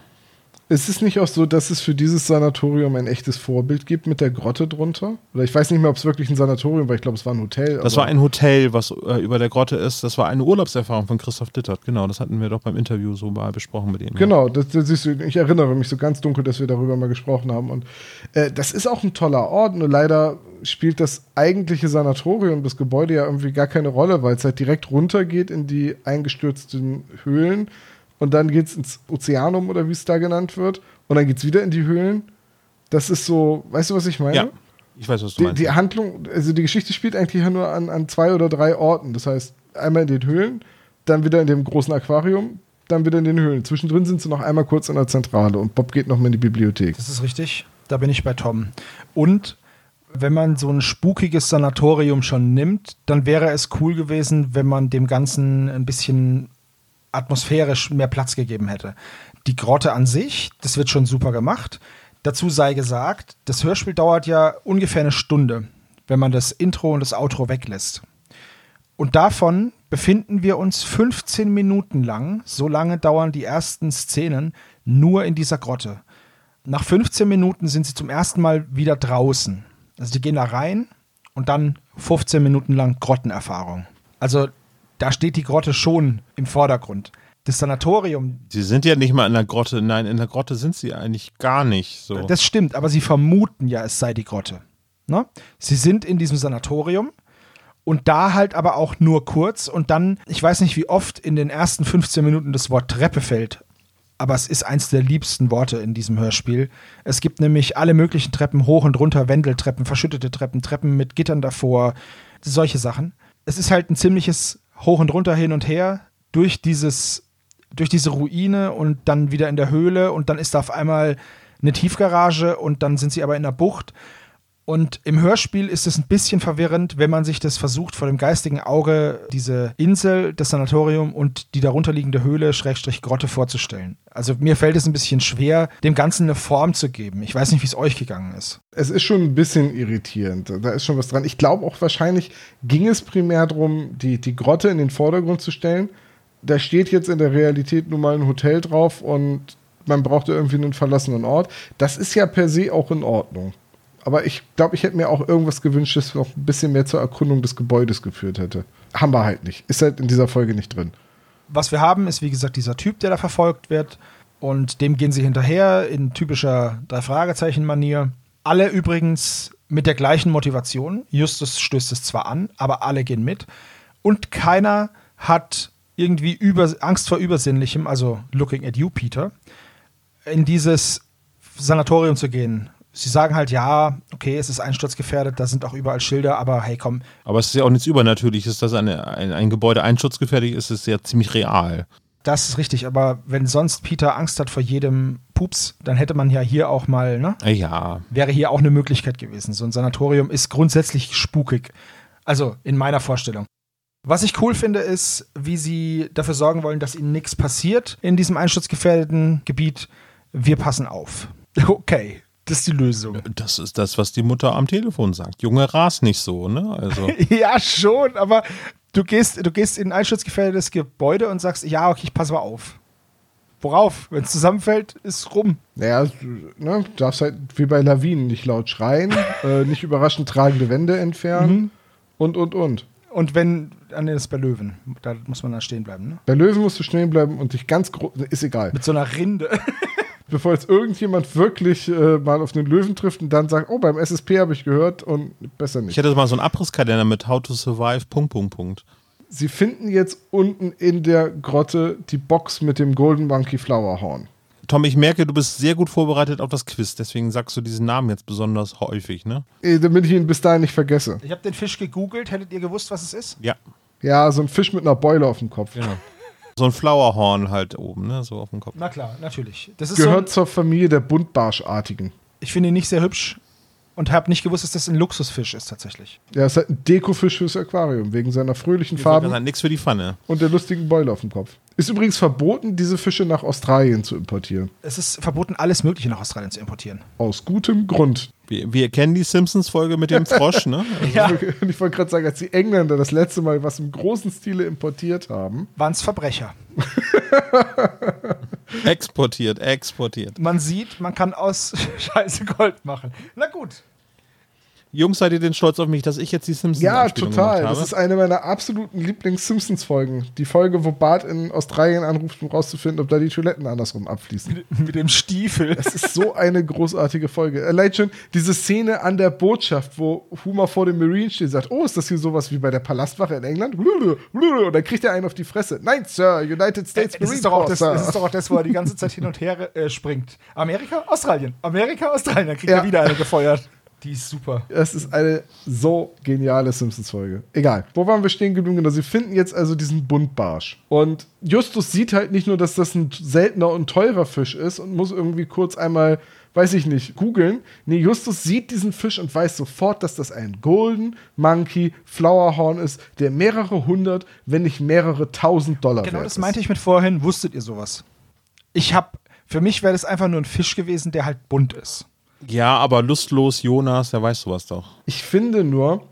ist es nicht auch so, dass es für dieses Sanatorium ein echtes Vorbild gibt mit der Grotte drunter? Oder ich weiß nicht mehr, ob es wirklich ein Sanatorium war, ich glaube, es war ein Hotel. Das war ein Hotel, was äh, über der Grotte ist. Das war eine Urlaubserfahrung von Christoph Dittert. Genau, das hatten wir doch beim Interview so mal besprochen mit ihm. Genau, das, das ist, ich erinnere mich so ganz dunkel, dass wir darüber mal gesprochen haben. Und äh, das ist auch ein toller Ort, nur leider spielt das eigentliche Sanatorium, das Gebäude ja irgendwie gar keine Rolle, weil es halt direkt runtergeht in die eingestürzten Höhlen und dann geht es ins Ozeanum oder wie es da genannt wird und dann geht es wieder in die Höhlen. Das ist so, weißt du, was ich meine? Ja, ich weiß, was du die, meinst. Die Handlung, also die Geschichte spielt eigentlich nur an, an zwei oder drei Orten. Das heißt, einmal in den Höhlen, dann wieder in dem großen Aquarium, dann wieder in den Höhlen. Zwischendrin sind sie noch einmal kurz in der Zentrale und Bob geht noch mal in die Bibliothek. Das ist richtig. Da bin ich bei Tom. Und wenn man so ein spukiges Sanatorium schon nimmt, dann wäre es cool gewesen, wenn man dem Ganzen ein bisschen atmosphärisch mehr Platz gegeben hätte. Die Grotte an sich, das wird schon super gemacht. Dazu sei gesagt, das Hörspiel dauert ja ungefähr eine Stunde, wenn man das Intro und das Outro weglässt. Und davon befinden wir uns 15 Minuten lang, so lange dauern die ersten Szenen, nur in dieser Grotte. Nach 15 Minuten sind sie zum ersten Mal wieder draußen. Also die gehen da rein und dann 15 Minuten lang Grottenerfahrung. Also da steht die Grotte schon im Vordergrund. Das Sanatorium. Sie sind ja nicht mal in der Grotte. Nein, in der Grotte sind sie eigentlich gar nicht so. Das stimmt, aber sie vermuten ja, es sei die Grotte. Ne? Sie sind in diesem Sanatorium und da halt aber auch nur kurz und dann, ich weiß nicht, wie oft in den ersten 15 Minuten das Wort Treppe fällt, aber es ist eins der liebsten Worte in diesem Hörspiel. Es gibt nämlich alle möglichen Treppen, hoch und runter, Wendeltreppen, verschüttete Treppen, Treppen mit Gittern davor, solche Sachen. Es ist halt ein ziemliches hoch und runter, hin und her durch dieses, durch diese Ruine und dann wieder in der Höhle und dann ist da auf einmal eine Tiefgarage und dann sind sie aber in der Bucht. Und im Hörspiel ist es ein bisschen verwirrend, wenn man sich das versucht, vor dem geistigen Auge diese Insel, das Sanatorium und die darunterliegende Höhle, Schrägstrich Grotte vorzustellen. Also mir fällt es ein bisschen schwer, dem Ganzen eine Form zu geben. Ich weiß nicht, wie es euch gegangen ist. Es ist schon ein bisschen irritierend. Da ist schon was dran. Ich glaube auch wahrscheinlich ging es primär darum, die, die Grotte in den Vordergrund zu stellen. Da steht jetzt in der Realität nun mal ein Hotel drauf und man brauchte irgendwie einen verlassenen Ort. Das ist ja per se auch in Ordnung. Aber ich glaube, ich hätte mir auch irgendwas gewünscht, das noch ein bisschen mehr zur Erkundung des Gebäudes geführt hätte. Haben wir halt nicht. Ist halt in dieser Folge nicht drin. Was wir haben, ist wie gesagt dieser Typ, der da verfolgt wird. Und dem gehen sie hinterher in typischer Drei-Fragezeichen-Manier. Alle übrigens mit der gleichen Motivation. Justus stößt es zwar an, aber alle gehen mit. Und keiner hat irgendwie über, Angst vor Übersinnlichem, also looking at you, Peter, in dieses Sanatorium zu gehen sie sagen halt, ja, okay, es ist einsturzgefährdet, da sind auch überall Schilder, aber hey, komm. Aber es ist ja auch nichts Übernatürliches, dass eine, ein, ein Gebäude einsturzgefährdet ist, ist ja ziemlich real. Das ist richtig, aber wenn sonst Peter Angst hat vor jedem Pups, dann hätte man ja hier auch mal, ne? Ja. Wäre hier auch eine Möglichkeit gewesen. So ein Sanatorium ist grundsätzlich spukig. Also in meiner Vorstellung. Was ich cool finde, ist, wie sie dafür sorgen wollen, dass ihnen nichts passiert in diesem einsturzgefährdeten Gebiet. Wir passen auf. <laughs> Okay, das ist die Lösung. Das ist das, was die Mutter am Telefon sagt. Junge, ras nicht so, ne? Also. <laughs> ja, schon, aber du gehst, du gehst in ein einschutzgefährdetes Gebäude und sagst, ja, okay, ich passe mal auf. Worauf? Wenn es zusammenfällt, ist rum. Naja, ne, du darfst halt wie bei Lawinen nicht laut schreien, <laughs> äh, nicht überraschend tragende Wände entfernen und, und, und. Und wenn, nee, das ist bei Löwen. Da muss man da stehen bleiben, ne? Bei Löwen musst du stehen bleiben und dich ganz groß. Ist egal. Mit so einer Rinde. <laughs> Bevor jetzt irgendjemand wirklich äh, mal auf einen Löwen trifft und dann sagt, oh, beim SSP habe ich gehört und besser Ich nicht. hätte mal so einen Abrisskalender mit How to Survive, Punkt, Punkt, Punkt. Sie finden jetzt unten in der Grotte die Box mit dem Golden Monkey Flower Horn. Tom, ich merke, du bist sehr gut vorbereitet auf das Quiz, deswegen sagst du diesen Namen jetzt besonders häufig, ne? Äh, damit ich ihn bis dahin nicht vergesse. Ich habe den Fisch gegoogelt. Hättet ihr gewusst, was es ist? Ja, Ja, so ein Fisch mit einer Beule auf dem Kopf. genau. So ein Flowerhorn halt oben, ne? So auf dem Kopf. Na klar, natürlich. Das ist Gehört so, zur Familie der Buntbarschartigen. ich finde ihn nicht sehr hübsch und habe nicht gewusst, dass das ein Luxusfisch ist tatsächlich. Ja, ist halt ein Dekofisch fürs Aquarium, wegen seiner fröhlichen Farben Farben. Nix für die Pfanne. und der lustigen Beule auf dem Kopf. Ist übrigens verboten, diese Fische nach Australien zu importieren. Es ist verboten, alles Mögliche nach Australien zu importieren. Aus gutem Grund. Wir, wir kennen die Simpsons-Folge mit dem Frosch, ne? <laughs> Ja. Und ich wollte gerade sagen, als die Engländer das letzte Mal was im großen Stile importiert haben, Waren es Verbrecher. Exportiert, exportiert. Man sieht, man kann aus <laughs> Scheiße Gold machen. Na gut. Jungs, seid ihr denn stolz auf mich, dass ich jetzt die Simpsons Ja, Anspielung total. gemacht Das habe? ist eine meiner absoluten Lieblings-Simpsons-Folgen. Die Folge, wo Bart in Australien anruft, um rauszufinden, ob da die Toiletten andersrum abfließen. Mit dem Stiefel. Das ist so eine großartige Folge. Allein schon diese Szene an der Botschaft, wo Homer vor dem Marine steht und sagt, oh, ist das hier sowas wie bei der Palastwache in England? Und dann kriegt er einen auf die Fresse. Nein, Sir, United States Das Marine ist, doch auch Corps, das, das ist doch auch das, wo er die ganze Zeit hin und her äh, springt. Amerika, Australien. Amerika, Australien. Dann kriegt Ja. er wieder eine gefeuert. Die ist super. Es ist eine so geniale Simpsons-Folge. Egal. Wo waren wir stehen geblieben? Genau, sie finden jetzt also diesen Buntbarsch. Und Justus sieht halt nicht nur, dass das ein seltener und teurer Fisch ist und muss irgendwie kurz einmal, weiß ich nicht, googeln. Nee, Justus sieht diesen Fisch und weiß sofort, dass das ein Golden Monkey Flowerhorn ist, der mehrere hundert, wenn nicht mehrere tausend Dollar Genau wert das ist. meinte ich mit vorhin. Wusstet ihr sowas? Ich hab, für mich wäre das einfach nur ein Fisch gewesen, der halt bunt ist. Ja, aber lustlos, Jonas, der weiß sowas doch. Ich finde nur,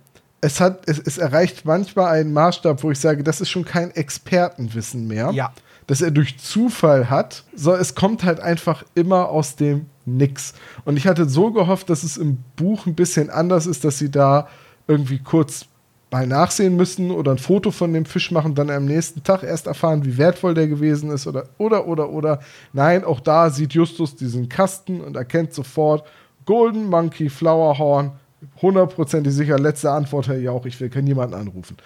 es, hat, es, es erreicht manchmal einen Maßstab, wo ich sage, das ist schon kein Expertenwissen mehr. Ja. Dass er durch Zufall hat, so es kommt halt einfach immer aus dem Nix. Und ich hatte so gehofft, dass es im Buch ein bisschen anders ist, dass sie da irgendwie kurz mal nachsehen müssen oder ein Foto von dem Fisch machen, dann am nächsten Tag erst erfahren, wie wertvoll der gewesen ist oder oder oder oder. Nein, auch da sieht Justus diesen Kasten und erkennt sofort Golden Monkey Flowerhorn. Hundertprozentig sicher, letzte Antwort, Herr Jauch, ich will keinen niemanden anrufen.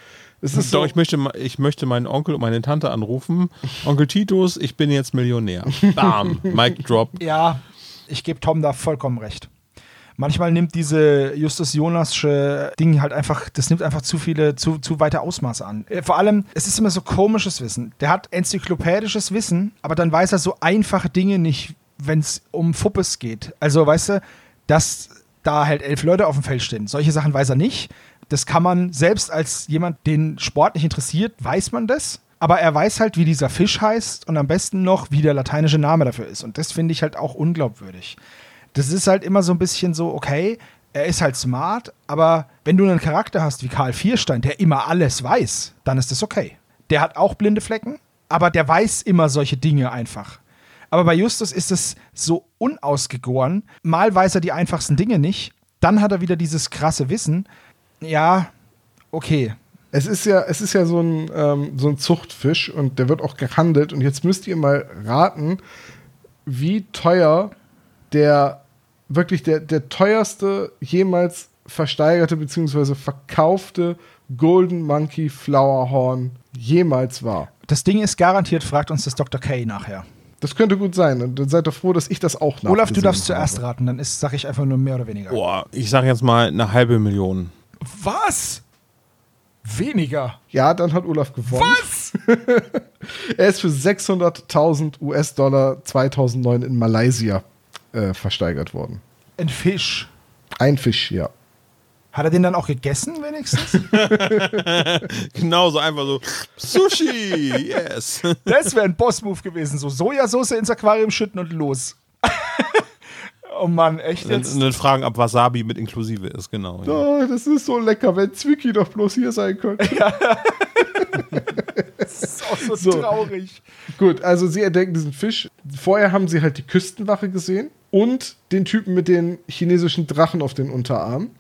Es ist Doch, so, ich möchte, ich möchte meinen Onkel und meine Tante anrufen. Onkel Titus, ich bin jetzt Millionär. Bam, <laughs> Mic Drop. Ja, ich gebe Tom da vollkommen recht. Manchmal nimmt diese Justus Jonasche Ding halt einfach, das nimmt einfach zu viele, zu, zu weite Ausmaße an. Äh, Vor allem, es ist immer so komisches Wissen. Der hat enzyklopädisches Wissen, aber dann weiß er so einfache Dinge nicht, wenn es um Fuppes geht. Also, weißt du, dass da halt elf Leute auf dem Feld stehen. Solche Sachen weiß er nicht. Das kann man, selbst als jemand, den Sport nicht interessiert, weiß man das. Aber er weiß halt, wie dieser Fisch heißt und am besten noch, wie der lateinische Name dafür ist. Und das finde ich halt auch unglaubwürdig. Das ist halt immer so ein bisschen so, okay, er ist halt smart, aber wenn du einen Charakter hast wie Karl Vierstein, der immer alles weiß, dann ist das okay. Der hat auch blinde Flecken, aber der weiß immer solche Dinge einfach. Aber bei Justus ist es so unausgegoren. Mal weiß er die einfachsten Dinge nicht, dann hat er wieder dieses krasse Wissen. Ja, okay. es ist ja, es ist ja so ein, ähm, so ein Zuchtfisch und der wird auch gehandelt. Und jetzt müsst ihr mal raten, wie teuer der wirklich der, der teuerste jemals versteigerte bzw. verkaufte Golden Monkey Flowerhorn jemals war. Das Ding ist garantiert, fragt uns das Dr. K nachher. Das könnte gut sein. Und dann seid doch froh, dass ich das auch Olaf, du darfst zuerst habe. raten, dann sage ich einfach nur mehr oder weniger. Boah, ich sage jetzt mal eine halbe Million. Was? Weniger. Ja, dann hat Olaf gewonnen. Was? <laughs> Er ist für 600.000 US-Dollar 2009 in Malaysia äh, versteigert worden. Ein Fisch. Ein Fisch, ja. Hat er den dann auch gegessen, wenigstens? <laughs> Genau, so einfach so. Sushi, yes. das wäre ein Boss-Move gewesen. So Sojasauce ins Aquarium schütten und los. <laughs> oh Mann, echt Und jetzt? dann fragen, ob Wasabi mit inklusive ist, genau. Ja. Oh, das ist so lecker, wenn Zwicky doch bloß hier sein könnte. <laughs> Das ist auch so, So. traurig. Gut, also sie entdecken diesen Fisch. Vorher haben sie halt die Küstenwache gesehen und den Typen mit den chinesischen Drachen auf den Unterarmen.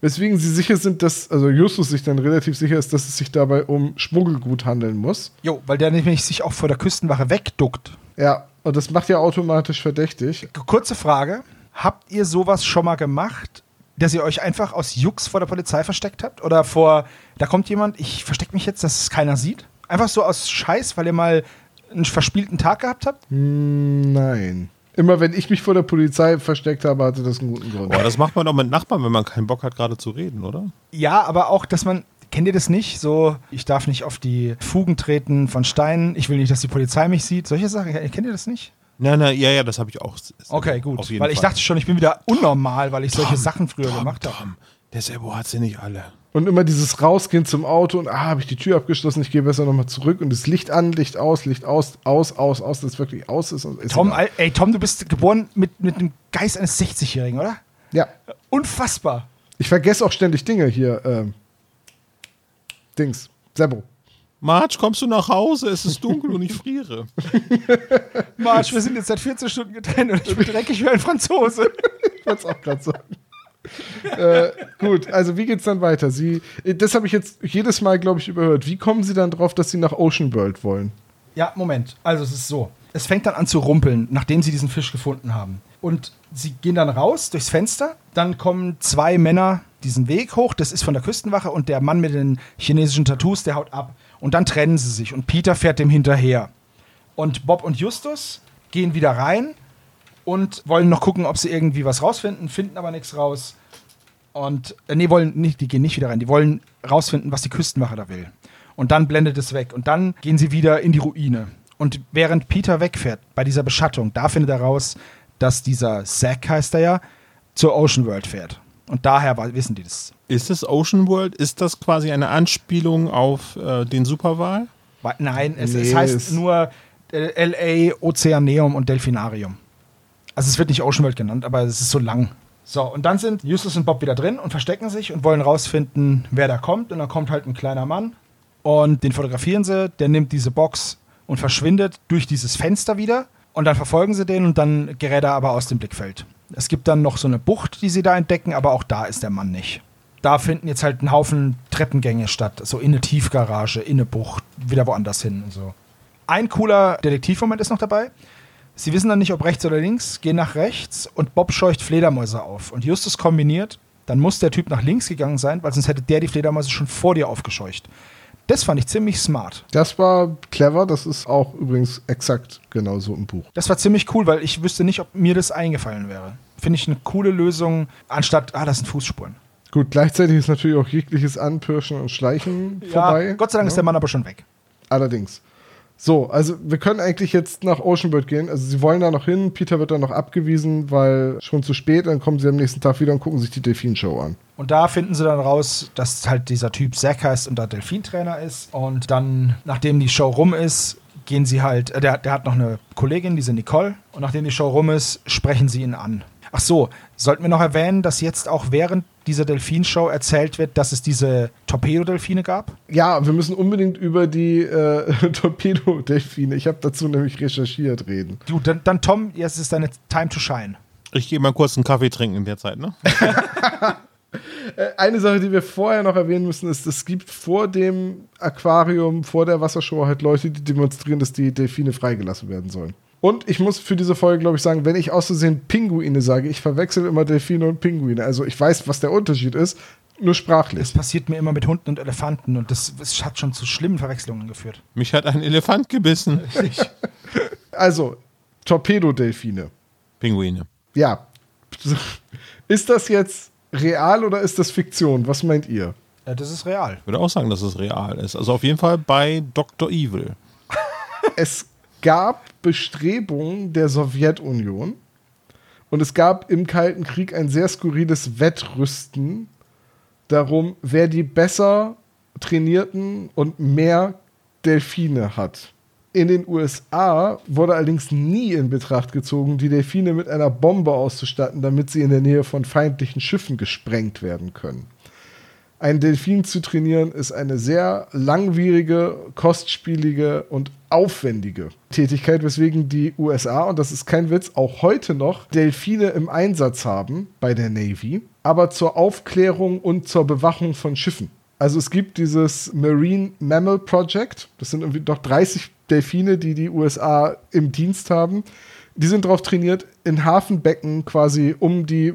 Weswegen sie sicher sind, dass, also Justus sich dann relativ sicher ist, dass es sich dabei um Schmuggelgut handeln muss. Jo, weil der nämlich sich auch vor der Küstenwache wegduckt. Ja, und das macht ja automatisch verdächtig. Kurze Frage. Habt ihr sowas schon mal gemacht, dass ihr euch einfach aus Jux vor der Polizei versteckt habt? Oder vor, da kommt jemand, ich verstecke mich jetzt, dass es keiner sieht? Einfach so aus Scheiß, weil ihr mal einen verspielten Tag gehabt habt? Hm, Nein. Immer wenn ich mich vor der Polizei versteckt habe, hatte das einen guten Grund. Boah, das macht man doch mit Nachbarn, wenn man keinen Bock hat, gerade zu reden, oder? Ja, aber auch, dass man, kennt ihr das nicht? So, ich darf nicht auf die Fugen treten von Steinen, ich will nicht, dass die Polizei mich sieht. Solche Sachen, kennt ihr das nicht? Nein, nein, ja, ja, das habe ich auch. Okay, gut. Auf jeden Weil ich Fall. dachte schon, ich bin wieder unnormal, weil ich solche Tom, Sachen früher Tom, gemacht habe. Tom, der Sebo hat sie nicht alle. Und immer dieses Rausgehen zum Auto und ah, habe ich die Tür abgeschlossen, ich gehe besser nochmal zurück und das Licht an, Licht aus, Licht aus, aus, aus, aus, dass es wirklich aus ist. Und ist Tom, egal. Ey, Tom, du bist geboren mit, mit dem Geist eines 60-Jährigen, oder? Ja. Unfassbar. Ich vergesse auch ständig Dinge hier. Ähm, Dings. Sebo. Marge, kommst du nach Hause? Es ist dunkel und ich friere. <laughs> Marsch, wir sind jetzt seit 14 Stunden getrennt und ich <laughs> bin dreckig wie ein Franzose. Ich wollte es auch gerade sagen. Äh, gut, also wie geht's dann weiter? Sie, das habe ich jetzt jedes Mal, glaube ich, überhört. Wie kommen Sie dann drauf, dass Sie nach Ocean World wollen? Ja, Moment. Also es ist so. Es fängt dann an zu rumpeln, nachdem sie diesen Fisch gefunden haben. Und sie gehen dann raus durchs Fenster. Dann kommen zwei Männer diesen Weg hoch. Das ist von der Küstenwache. Und der Mann mit den chinesischen Tattoos, der haut ab. Und dann trennen sie sich. Und Peter fährt dem hinterher. Und Bob und Justus gehen wieder rein und wollen noch gucken, ob sie irgendwie was rausfinden, finden aber nichts raus. Und, äh, nee, wollen nicht, die gehen nicht wieder rein. Die wollen rausfinden, was die Küstenwache da will. Und dann blendet es weg. Und dann gehen sie wieder in die Ruine. Und während Peter wegfährt, bei dieser Beschattung, da findet er raus, dass dieser Zack, heißt er ja, zur Ocean World fährt. Und daher wissen die das. Ist es Ocean World? Ist das quasi eine Anspielung auf äh, den Superwahl? Wa- Nein, es, Nee, es heißt es- nur äh, LA, Ozeaneum und Delfinarium. Also es wird nicht Ocean World genannt, aber es ist so lang. So, und dann sind Justus und Bob wieder drin und verstecken sich und wollen rausfinden, wer da kommt. Und dann kommt halt ein kleiner Mann und den fotografieren sie, der nimmt diese Box und verschwindet durch dieses Fenster wieder. Und dann verfolgen sie den und dann gerät er aber aus dem Blickfeld. Es gibt dann noch so eine Bucht, die sie da entdecken, aber auch da ist der Mann nicht. Da finden jetzt halt ein Haufen Treppengänge statt, so in eine Tiefgarage, in eine Bucht, wieder woanders hin und so. Ein cooler Detektivmoment ist noch dabei. Sie wissen dann nicht, ob rechts oder links, gehen nach rechts und Bob scheucht Fledermäuse auf. Und Justus kombiniert, dann muss der Typ nach links gegangen sein, weil sonst hätte der die Fledermäuse schon vor dir aufgescheucht. Das fand ich ziemlich smart. Das war clever, das ist auch übrigens exakt genauso im Buch. Das war ziemlich cool, weil ich wüsste nicht, ob mir das eingefallen wäre. Finde ich eine coole Lösung, anstatt, ah, das sind Fußspuren. Gut, gleichzeitig ist natürlich auch jegliches Anpirschen und Schleichen vorbei. Ja, Gott sei Dank ist der Mann aber schon weg. Allerdings. So, also wir können eigentlich jetzt nach Ocean World gehen. Also sie wollen da noch hin, Peter wird dann noch abgewiesen, weil schon zu spät, dann kommen sie am nächsten Tag wieder und gucken sich die Delfin-Show an. Und da finden sie dann raus, dass halt dieser Typ Zack heißt und da Delfintrainer ist. Und dann, nachdem die Show rum ist, gehen sie halt, äh, der, der hat noch eine Kollegin, diese Nicole. Und nachdem die Show rum ist, sprechen sie ihn an. Ach so, sollten wir noch erwähnen, dass jetzt auch während dieser Delfinshow erzählt wird, dass es diese Torpedodelfine gab? Ja, wir müssen unbedingt über die äh, <laughs> Torpedo-Delfine, ich habe dazu nämlich recherchiert, reden. Du, dann, dann Tom, jetzt ist deine Time to shine. Ich gehe mal kurz einen Kaffee trinken in der Zeit, ne? <laughs> Äh, Eine Sache, die wir vorher noch erwähnen müssen, ist, es gibt vor dem Aquarium, vor der Wassershow halt Leute, die demonstrieren, dass die Delfine freigelassen werden sollen. Und ich muss für diese Folge, glaube ich, sagen, wenn ich aus Versehen Pinguine sage, ich verwechsel immer Delfine und Pinguine. Also ich weiß, was der Unterschied ist, nur Das sprachlich. passiert mir immer mit Hunden und Elefanten und das, das hat schon zu schlimmen Verwechslungen geführt. Mich hat ein Elefant gebissen. <laughs> Also, Torpedodelfine. Pinguine. Ja. Ist das jetzt real oder ist das Fiktion? Was meint ihr? Äh, das ist real. Ich würde auch sagen, dass es real ist. Also auf jeden Fall bei Dr. Evil. <laughs> es gab Bestrebungen der Sowjetunion und es gab im Kalten Krieg ein sehr skurriles Wettrüsten darum, wer die besser trainierten und mehr Delfine hat. In den USA wurde allerdings nie in Betracht gezogen, die Delfine mit einer Bombe auszustatten, damit sie in der Nähe von feindlichen Schiffen gesprengt werden können. Einen Delfin zu trainieren ist eine sehr langwierige, kostspielige und aufwendige Tätigkeit, weswegen die USA, und das ist kein Witz, auch heute noch Delfine im Einsatz haben bei der Navy, aber zur Aufklärung und zur Bewachung von Schiffen. Also es gibt dieses Marine Mammal Project, das sind irgendwie doch 30 Delfine, die die USA im Dienst haben. Die sind darauf trainiert, in Hafenbecken quasi um die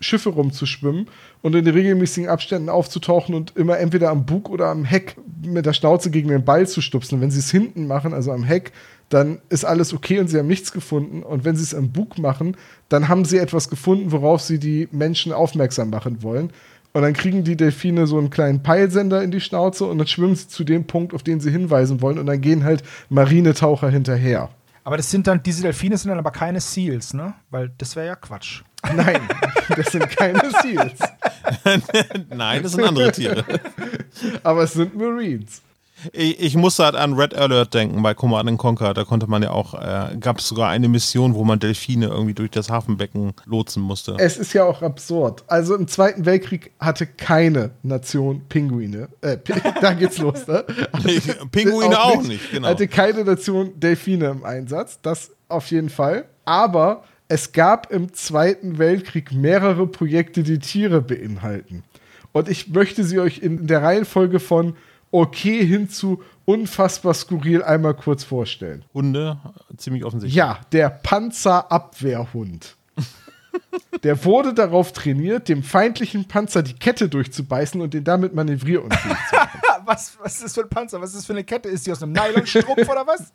Schiffe rumzuschwimmen und in regelmäßigen Abständen aufzutauchen und immer entweder am Bug oder am Heck mit der Schnauze gegen den Ball zu stupsen. wenn sie es hinten machen, also am Heck, dann ist alles okay und sie haben nichts gefunden. Und wenn sie es am Bug machen, dann haben sie etwas gefunden, worauf sie die Menschen aufmerksam machen wollen. Und dann kriegen die Delfine so einen kleinen Peilsender in die Schnauze und dann schwimmen sie zu dem Punkt, auf den sie hinweisen wollen. Und dann gehen halt Marinetaucher hinterher. Aber das sind dann, diese Delfine sind dann aber keine Seals, ne? Weil das wäre ja Quatsch. <laughs> Nein, das sind keine Seals. <laughs> Nein, das sind andere Tiere. Aber es sind Marines. Ich, ich musste halt an Red Alert denken bei Command Conquer. Da konnte man ja auch, äh, gab es sogar eine Mission, wo man Delfine irgendwie durch das Hafenbecken lotsen musste. Es ist ja auch absurd. Also im Zweiten Weltkrieg hatte keine Nation Pinguine. Äh, <laughs> da geht's los, ne? <laughs> Hatte, Pinguine auch, auch nicht, nicht, genau. Hatte keine Nation Delfine im Einsatz. Das auf jeden Fall. Aber es gab im Zweiten Weltkrieg mehrere Projekte, die Tiere beinhalten. Und ich möchte sie euch in der Reihenfolge von okay hin zu unfassbar skurril einmal kurz vorstellen. Hunde, ziemlich offensichtlich. Ja, der Panzerabwehrhund. <laughs> der wurde darauf trainiert, dem feindlichen Panzer die Kette durchzubeißen und den damit manövrierunfähig zu machen. <laughs> was, was ist das für ein Panzer? Was ist das für eine Kette? Ist die aus einem Nylonstrumpf <laughs> oder was?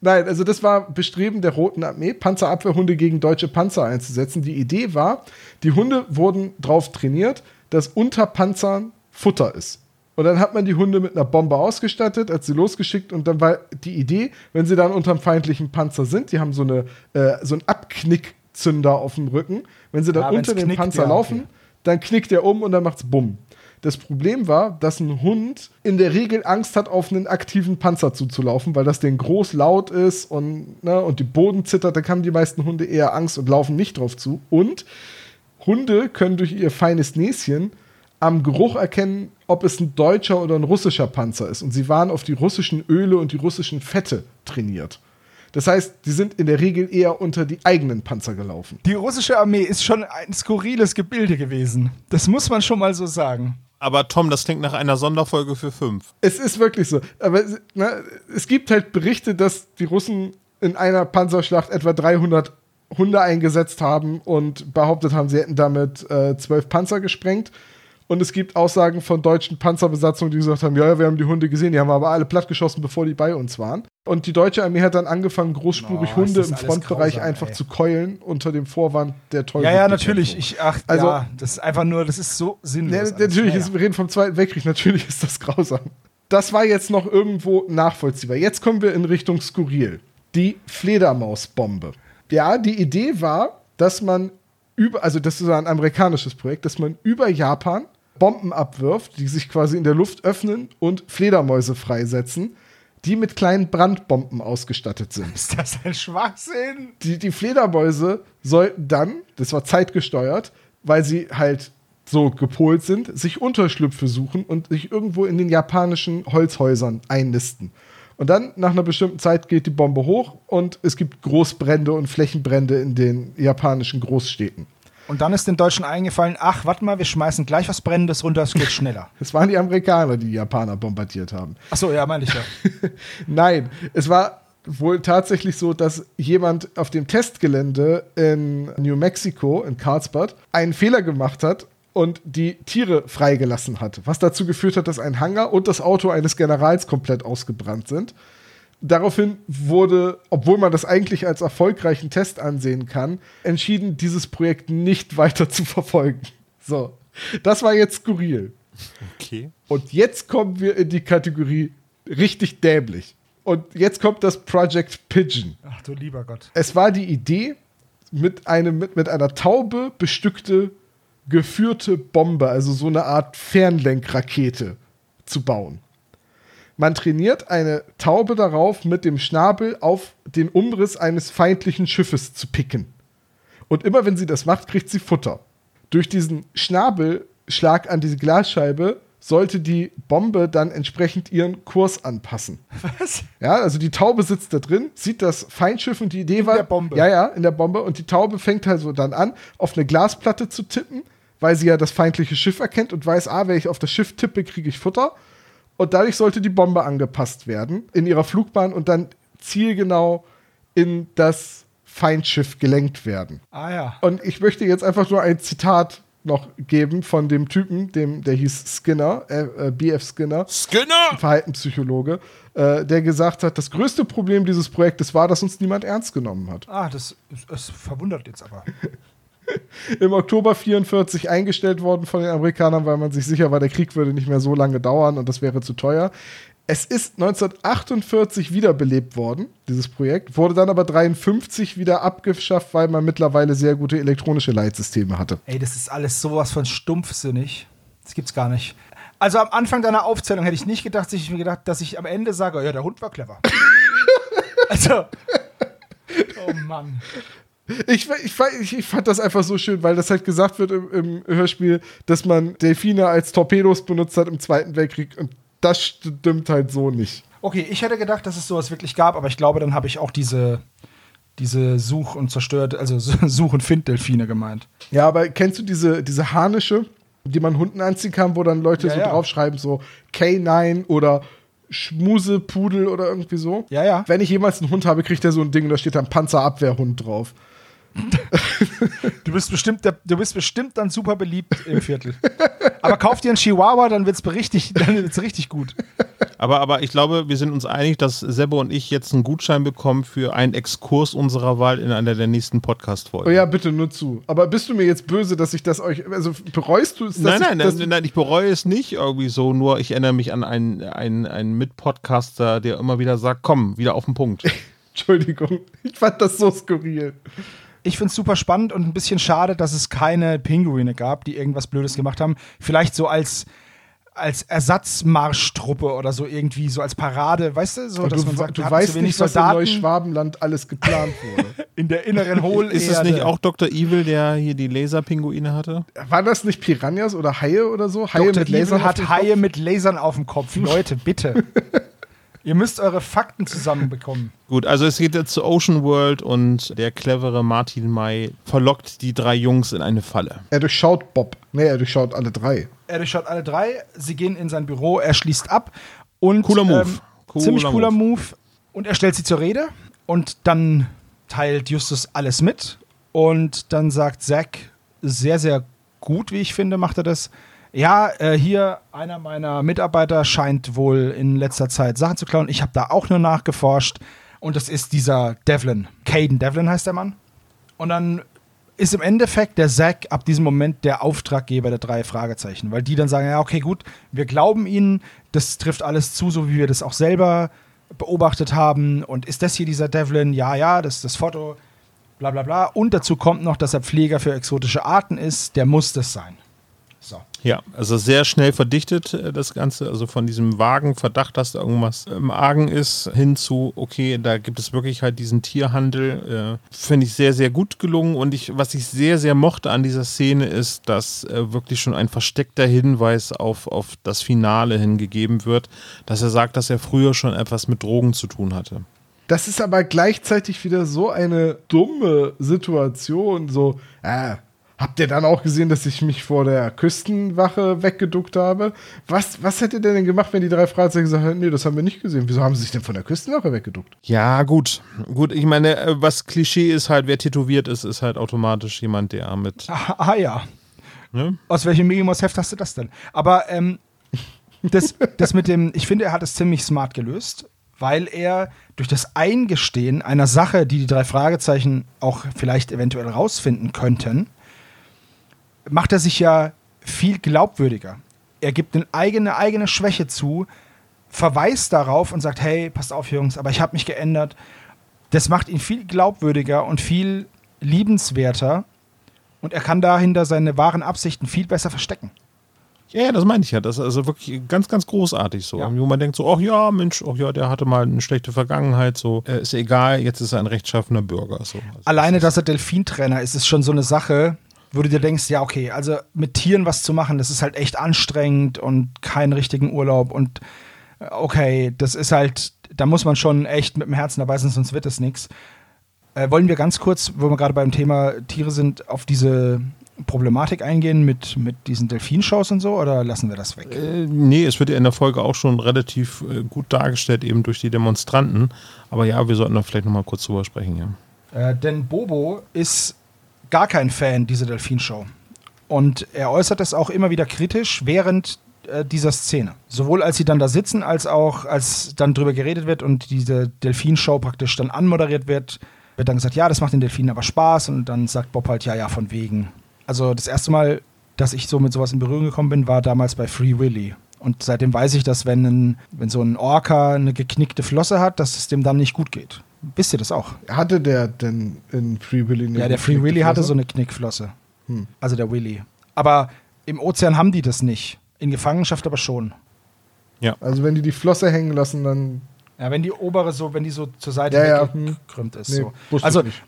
Nein, also das war Bestreben der Roten Armee, Panzerabwehrhunde gegen deutsche Panzer einzusetzen. Die Idee war, die Hunde wurden darauf trainiert, dass unter Panzern Futter ist. Und dann hat man die Hunde mit einer Bombe ausgestattet, hat sie losgeschickt und dann war die Idee, wenn sie dann unterm feindlichen Panzer sind, die haben so, eine, äh, so einen Abknickzünder auf dem Rücken, wenn sie dann ja, unter dem knickt, Panzer ja, laufen, okay. dann knickt er um und dann macht's Bumm. Das Problem war, dass ein Hund in der Regel Angst hat, auf einen aktiven Panzer zuzulaufen, weil das den groß laut ist und, ne, und die Boden zittert. Da haben die meisten Hunde eher Angst und laufen nicht drauf zu. Und Hunde können durch ihr feines Näschen am Geruch erkennen, ob es ein deutscher oder ein russischer Panzer ist. Und sie waren auf die russischen Öle und die russischen Fette trainiert. Das heißt, die sind in der Regel eher unter die eigenen Panzer gelaufen. Die russische Armee ist schon ein skurriles Gebilde gewesen. Das muss man schon mal so sagen. Aber Tom, das klingt nach einer Sonderfolge für fünf. Es ist wirklich so. Aber na, es gibt halt Berichte, dass die Russen in einer Panzerschlacht etwa 300 Hunde eingesetzt haben und behauptet haben, sie hätten damit äh, zwölf Panzer gesprengt. Und es gibt Aussagen von deutschen Panzerbesatzungen, die gesagt haben, ja, ja, wir haben die Hunde gesehen, die haben aber alle plattgeschossen, bevor die bei uns waren. Und die deutsche Armee hat dann angefangen, großspurig oh, Hunde im Frontbereich grausam, einfach ey. zu keulen, unter dem Vorwand der Teufel. Ja, ja, natürlich. Ich, ach, also, ja, das ist einfach nur, das ist so sinnlos. Ja, natürlich, ist, wir reden vom Zweiten Weltkrieg, <laughs> natürlich ist das grausam. Das war jetzt noch irgendwo nachvollziehbar. Jetzt kommen wir in Richtung Skurril. Die Fledermausbombe. Ja, die Idee war, dass man über, also das ist ein amerikanisches Projekt, dass man über Japan Bomben abwirft, die sich quasi in der Luft öffnen und Fledermäuse freisetzen, die mit kleinen Brandbomben ausgestattet sind. Ist das ein Schwachsinn? Die, die Fledermäuse sollten dann, das war zeitgesteuert, weil sie halt so gepolt sind, sich Unterschlüpfe suchen und sich irgendwo in den japanischen Holzhäusern einnisten. Und dann, nach einer bestimmten Zeit, geht die Bombe hoch und es gibt Großbrände und Flächenbrände in den japanischen Großstädten. Und dann ist den Deutschen eingefallen, ach, warte mal, wir schmeißen gleich was Brennendes runter, es geht schneller. <laughs> Es waren die Amerikaner, die die Japaner bombardiert haben. Ach so, ja, meine ich ja. <laughs> Nein, es war wohl tatsächlich so, dass jemand auf dem Testgelände in New Mexico, in Carlsbad, einen Fehler gemacht hat und die Tiere freigelassen hat, was dazu geführt hat, dass ein Hangar und das Auto eines Generals komplett ausgebrannt sind. Daraufhin wurde, obwohl man das eigentlich als erfolgreichen Test ansehen kann, entschieden, dieses Projekt nicht weiter zu verfolgen. So, das war jetzt skurril. Okay. Und jetzt kommen wir in die Kategorie richtig dämlich. Und jetzt kommt das Project Pigeon. Ach du lieber Gott. Es war die Idee, mit, einem, mit, mit einer Taube bestückte, geführte Bombe, also so eine Art Fernlenkrakete, zu bauen. Man trainiert eine Taube darauf, mit dem Schnabel auf den Umriss eines feindlichen Schiffes zu picken. Und immer wenn sie das macht, kriegt sie Futter. Durch diesen Schnabel Schlag an diese Glasscheibe sollte die Bombe dann entsprechend ihren Kurs anpassen. Was? Ja, also die Taube sitzt da drin, sieht das Feindschiff und die Idee war. der Bombe. Ja, ja, in der Bombe. Und die Taube fängt halt so dann an, auf eine Glasplatte zu tippen, weil sie ja das feindliche Schiff erkennt und weiß, ah, wenn ich auf das Schiff tippe, kriege ich Futter. Und dadurch sollte die Bombe angepasst werden in ihrer Flugbahn und dann zielgenau in das Feindschiff gelenkt werden. Ah ja. Und ich möchte jetzt einfach nur ein Zitat noch geben von dem Typen, dem, der hieß Skinner, äh, äh, BF Skinner. Skinner! Verhaltenspsychologe, äh, der gesagt hat, das größte Problem dieses Projektes war, dass uns niemand ernst genommen hat. Ah, das, das verwundert jetzt aber. <laughs> <laughs> Im Oktober 44 eingestellt worden von den Amerikanern, weil man sich sicher war, der Krieg würde nicht mehr so lange dauern und das wäre zu teuer. Es ist 1948 wiederbelebt worden, dieses Projekt, wurde dann aber 53 wieder abgeschafft, weil man mittlerweile sehr gute elektronische Leitsysteme hatte. Ey, das ist alles sowas von stumpfsinnig. Das gibt's gar nicht. Also am Anfang deiner Aufzählung hätte ich nicht gedacht, dass ich mir gedacht, dass ich am Ende sage, oh ja, der Hund war clever. <laughs> also. <laughs> Oh Mann. Ich, ich, ich, fand das einfach so schön, weil das halt gesagt wird im, im Hörspiel, dass man Delfine als Torpedos benutzt hat im Zweiten Weltkrieg und das stimmt halt so nicht. Okay, ich hätte gedacht, dass es sowas wirklich gab, aber ich glaube, dann habe ich auch diese, diese Such- und zerstört, also <laughs> Such- und Find-Delfine gemeint. Ja, aber kennst du diese, diese Harnische, die man Hunden anziehen kann, wo dann Leute Ja, so ja. draufschreiben, so K9 oder Schmusepudel oder irgendwie so? Ja, ja. Wenn ich jemals einen Hund habe, kriegt er so ein Ding, da steht dann Panzerabwehrhund drauf. <laughs> Du bist bestimmt, der, du bist bestimmt dann super beliebt im Viertel. aber kauf dir einen Chihuahua, dann wird's richtig, <laughs> dann wird's richtig gut. Aber, aber ich glaube, wir sind uns einig, dass Sebo und ich jetzt einen Gutschein bekommen für einen Exkurs unserer Wahl in einer der nächsten Podcast-Folgen. Oh ja, bitte nur zu. Aber bist du mir jetzt böse, dass ich das euch. Also bereust du es? dass Nein, ich, nein, dass nein, nein, ich bereue es nicht irgendwie so, nur ich erinnere mich an einen, einen, einen Mitpodcaster, der immer wieder sagt, komm, wieder auf den Punkt. <laughs> Entschuldigung, ich fand das so skurril. Ich finde es super spannend und ein bisschen schade, dass es keine Pinguine gab, die irgendwas Blödes gemacht haben. Vielleicht so als, als Ersatzmarschtruppe oder so irgendwie, so als Parade, weißt du? So, Und dass du man sagt, du weißt nicht, was in Soldaten Neuschwabenland alles geplant wurde. <laughs> in der inneren <laughs> Hohlerde. Ist es nicht auch Dr. Evil, der hier die Laserpinguine hatte? Waren das nicht Piranhas oder Haie oder so? Haie Dr. Evil auf dem hat? Haie mit Lasern auf dem Kopf. Leute, bitte. <laughs> Ihr müsst eure Fakten zusammenbekommen. Gut, also es geht jetzt zu Ocean World und der clevere Martin May verlockt die drei Jungs in eine Falle. Er durchschaut Bob. Nee, er durchschaut alle drei. Er durchschaut alle drei. Sie gehen in sein Büro. Er schließt ab. Und, Cooler Move. Ähm, Cooler ziemlich cooler Move. Move. Und er stellt sie zur Rede. Und dann teilt Justus alles mit. Und dann sagt Zack, sehr, sehr gut, wie ich finde, macht er das. Ja, äh, hier einer meiner Mitarbeiter scheint wohl in letzter Zeit Sachen zu klauen. Ich habe da auch nur nachgeforscht. Und das ist dieser Devlin. Caden Devlin heißt der Mann. Und dann ist im Endeffekt der Zack ab diesem Moment der Auftraggeber der drei Fragezeichen, weil die dann sagen, ja, okay, gut, wir glauben ihnen, das trifft alles zu, so wie wir das auch selber beobachtet haben. Und ist das hier dieser Devlin? Ja, ja, das ist das Foto, bla bla bla. Und dazu kommt noch, dass er Pfleger für exotische Arten ist, der muss das sein. So. Ja, also sehr schnell verdichtet äh, das Ganze. Also von diesem vagen Verdacht, dass da irgendwas im Argen ist, hin zu, okay, da gibt es wirklich halt diesen Tierhandel. Äh, Finde ich sehr, sehr gut gelungen. Und ich, was ich sehr, sehr mochte an dieser Szene ist, dass äh, wirklich schon ein versteckter Hinweis auf, auf das Finale hingegeben wird, dass er sagt, dass er früher schon etwas mit Drogen zu tun hatte. Das ist aber gleichzeitig wieder so eine dumme Situation. So, äh, habt ihr dann auch gesehen, dass ich mich vor der Küstenwache weggeduckt habe? Was, was hätte der denn gemacht, wenn die drei Fragezeichen gesagt hätten, nee, das haben wir nicht gesehen? Wieso haben sie sich denn von der Küstenwache weggeduckt? Ja, gut. Gut, ich meine, äh, was Klischee ist halt, wer tätowiert ist, ist halt automatisch jemand, der mit. Ah, ah ja. Ne? Aus welchem Minimums-Heft hast du das denn? Aber ähm, das, das mit dem, ich finde, er hat es ziemlich smart gelöst, weil er durch das Eingestehen einer Sache, die die drei Fragezeichen auch vielleicht eventuell rausfinden könnten, macht er sich ja viel glaubwürdiger. Er gibt eine eigene, eigene Schwäche zu, verweist darauf und sagt, hey, passt auf, Jungs, aber ich habe mich geändert. Das macht ihn viel glaubwürdiger und viel liebenswerter und er kann dahinter seine wahren Absichten viel besser verstecken. Ja, ja, das meine ich ja. Das ist also wirklich ganz, ganz großartig so. Ja. Wo man denkt so, ach ja, Mensch, ach ja, der hatte mal eine schlechte Vergangenheit, so. Äh, ist egal, jetzt ist er ein rechtschaffener Bürger. So. Also Alleine, dass er Delfintrainer ist, ist schon so eine Sache. Wo du dir denkst, ja, okay, also mit Tieren was zu machen, das ist halt echt anstrengend und keinen richtigen Urlaub und äh, okay, das ist halt, da muss man schon echt mit dem Herzen dabei sein, sonst wird es nichts. Äh, wollen wir ganz kurz, wo wir gerade beim Thema Tiere sind, auf diese Problematik eingehen mit, mit diesen Delfinshows und so oder lassen wir das weg? Äh, nee, es wird ja in der Folge auch schon relativ äh, gut dargestellt, eben durch die Demonstranten. Aber ja, wir sollten da vielleicht nochmal kurz drüber sprechen, ja. Äh, denn Bobo ist gar kein Fan dieser Delfinshow. Und er äußert es auch immer wieder kritisch während äh, dieser Szene. Sowohl als sie dann da sitzen, als auch als dann drüber geredet wird und diese Delfinshow praktisch dann anmoderiert wird, wird dann gesagt, ja, das macht den Delfinen aber Spaß. Und dann sagt Bob halt, ja, ja, von wegen. Also das erste Mal, dass ich so mit sowas in Berührung gekommen bin, war damals bei Free Willy. Und seitdem weiß ich, dass wenn, ein, wenn so ein Orca eine geknickte Flosse hat, dass es dem dann nicht gut geht. Wisst ihr das auch? Hatte der denn in Free Willy eine Ja, der Free Willy hatte so eine Knickflosse. Hm. Also der Willy. Aber im Ozean haben die das nicht. In Gefangenschaft aber schon. Also wenn die die Flosse hängen lassen, dann Ja, wenn die obere so, wenn die so zur Seite Ja, ja, hm. weggekrümmt ist. nee, so. Also ich nicht.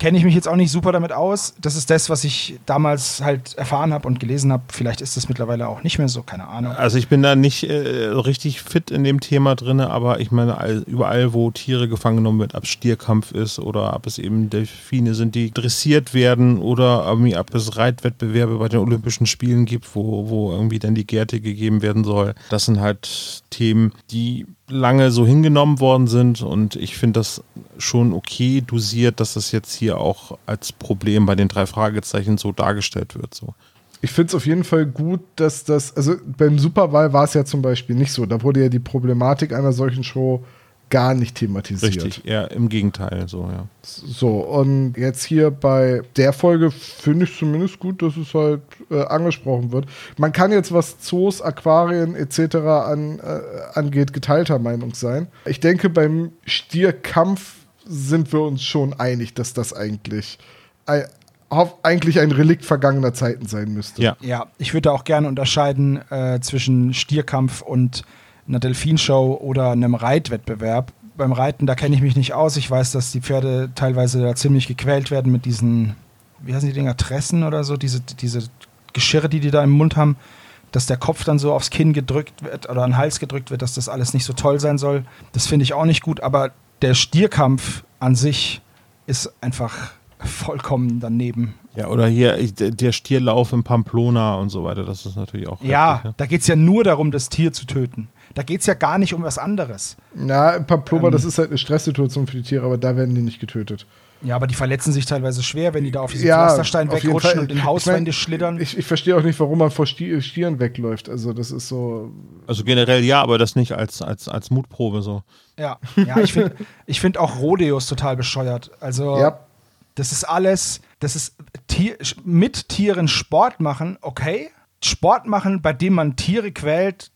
Kenne ich mich jetzt auch nicht super damit aus. Das ist das, was ich damals halt erfahren habe und gelesen habe. Vielleicht ist das mittlerweile auch nicht mehr so, keine Ahnung. Also ich bin da nicht äh, richtig fit in dem Thema drin, aber ich meine, all, überall, wo Tiere gefangen genommen wird, ob es Stierkampf ist oder ob es eben Delfine sind, die dressiert werden oder irgendwie, ob es Reitwettbewerbe bei den Olympischen Spielen gibt, wo, wo irgendwie dann die Gärte gegeben werden soll. Das sind halt Themen, die lange so hingenommen worden sind und ich finde das schon okay dosiert, dass das jetzt hier auch als Problem bei den drei Fragezeichen so dargestellt wird. So. Ich finde es auf jeden Fall gut, dass das, also beim Superwahl war es ja zum Beispiel nicht so. Da wurde ja die Problematik einer solchen Show gar nicht thematisiert. Richtig, eher im Gegenteil, so, ja. So, und jetzt hier bei der Folge finde ich zumindest gut, dass es halt äh, angesprochen wird. Man kann jetzt, was Zoos, Aquarien etc. An, äh, angeht, geteilter Meinung sein. Ich denke, beim Stierkampf sind wir uns schon einig, dass das eigentlich, ein, hoff- eigentlich ein Relikt vergangener Zeiten sein müsste. Ja. Ja, ich würde auch gerne unterscheiden äh, zwischen Stierkampf und einer Delfinshow oder einem Reitwettbewerb. Beim Reiten, da kenne ich mich nicht aus. Ich weiß, dass die Pferde teilweise da ziemlich gequält werden mit diesen, wie heißen die Dinger, Tressen oder so, diese, diese Geschirre, die die da im Mund haben, dass der Kopf dann so aufs Kinn gedrückt wird oder an den Hals gedrückt wird, dass das alles nicht so toll sein soll. Das finde ich auch nicht gut, aber der Stierkampf an sich ist einfach vollkommen daneben. Ja, oder hier ich- der Stierlauf in Pamplona und so weiter, das ist natürlich auch. Ja, heftig, da geht es ja nur darum, das Tier zu töten. Da geht es ja gar nicht um was anderes. Na, im Pamplona, Ähm. das ist halt eine Stresssituation für die Tiere, aber da werden die nicht getötet. Ja, aber die verletzen sich teilweise schwer, wenn die da auf diesem Ja, Pflasterstein wegrutschen und in Ich Hauswände mein, schlittern. Ich, ich verstehe auch nicht, warum man vor Sti- Stieren wegläuft. Also, das ist so. Also generell ja, aber das nicht als, als, als Mutprobe so. ja, ja, ich finde ich find auch Rodeos total bescheuert. Also, Ja. das ist alles, das ist Tier, mit Tieren Sport machen, okay. Sport machen, bei dem man Tiere quält,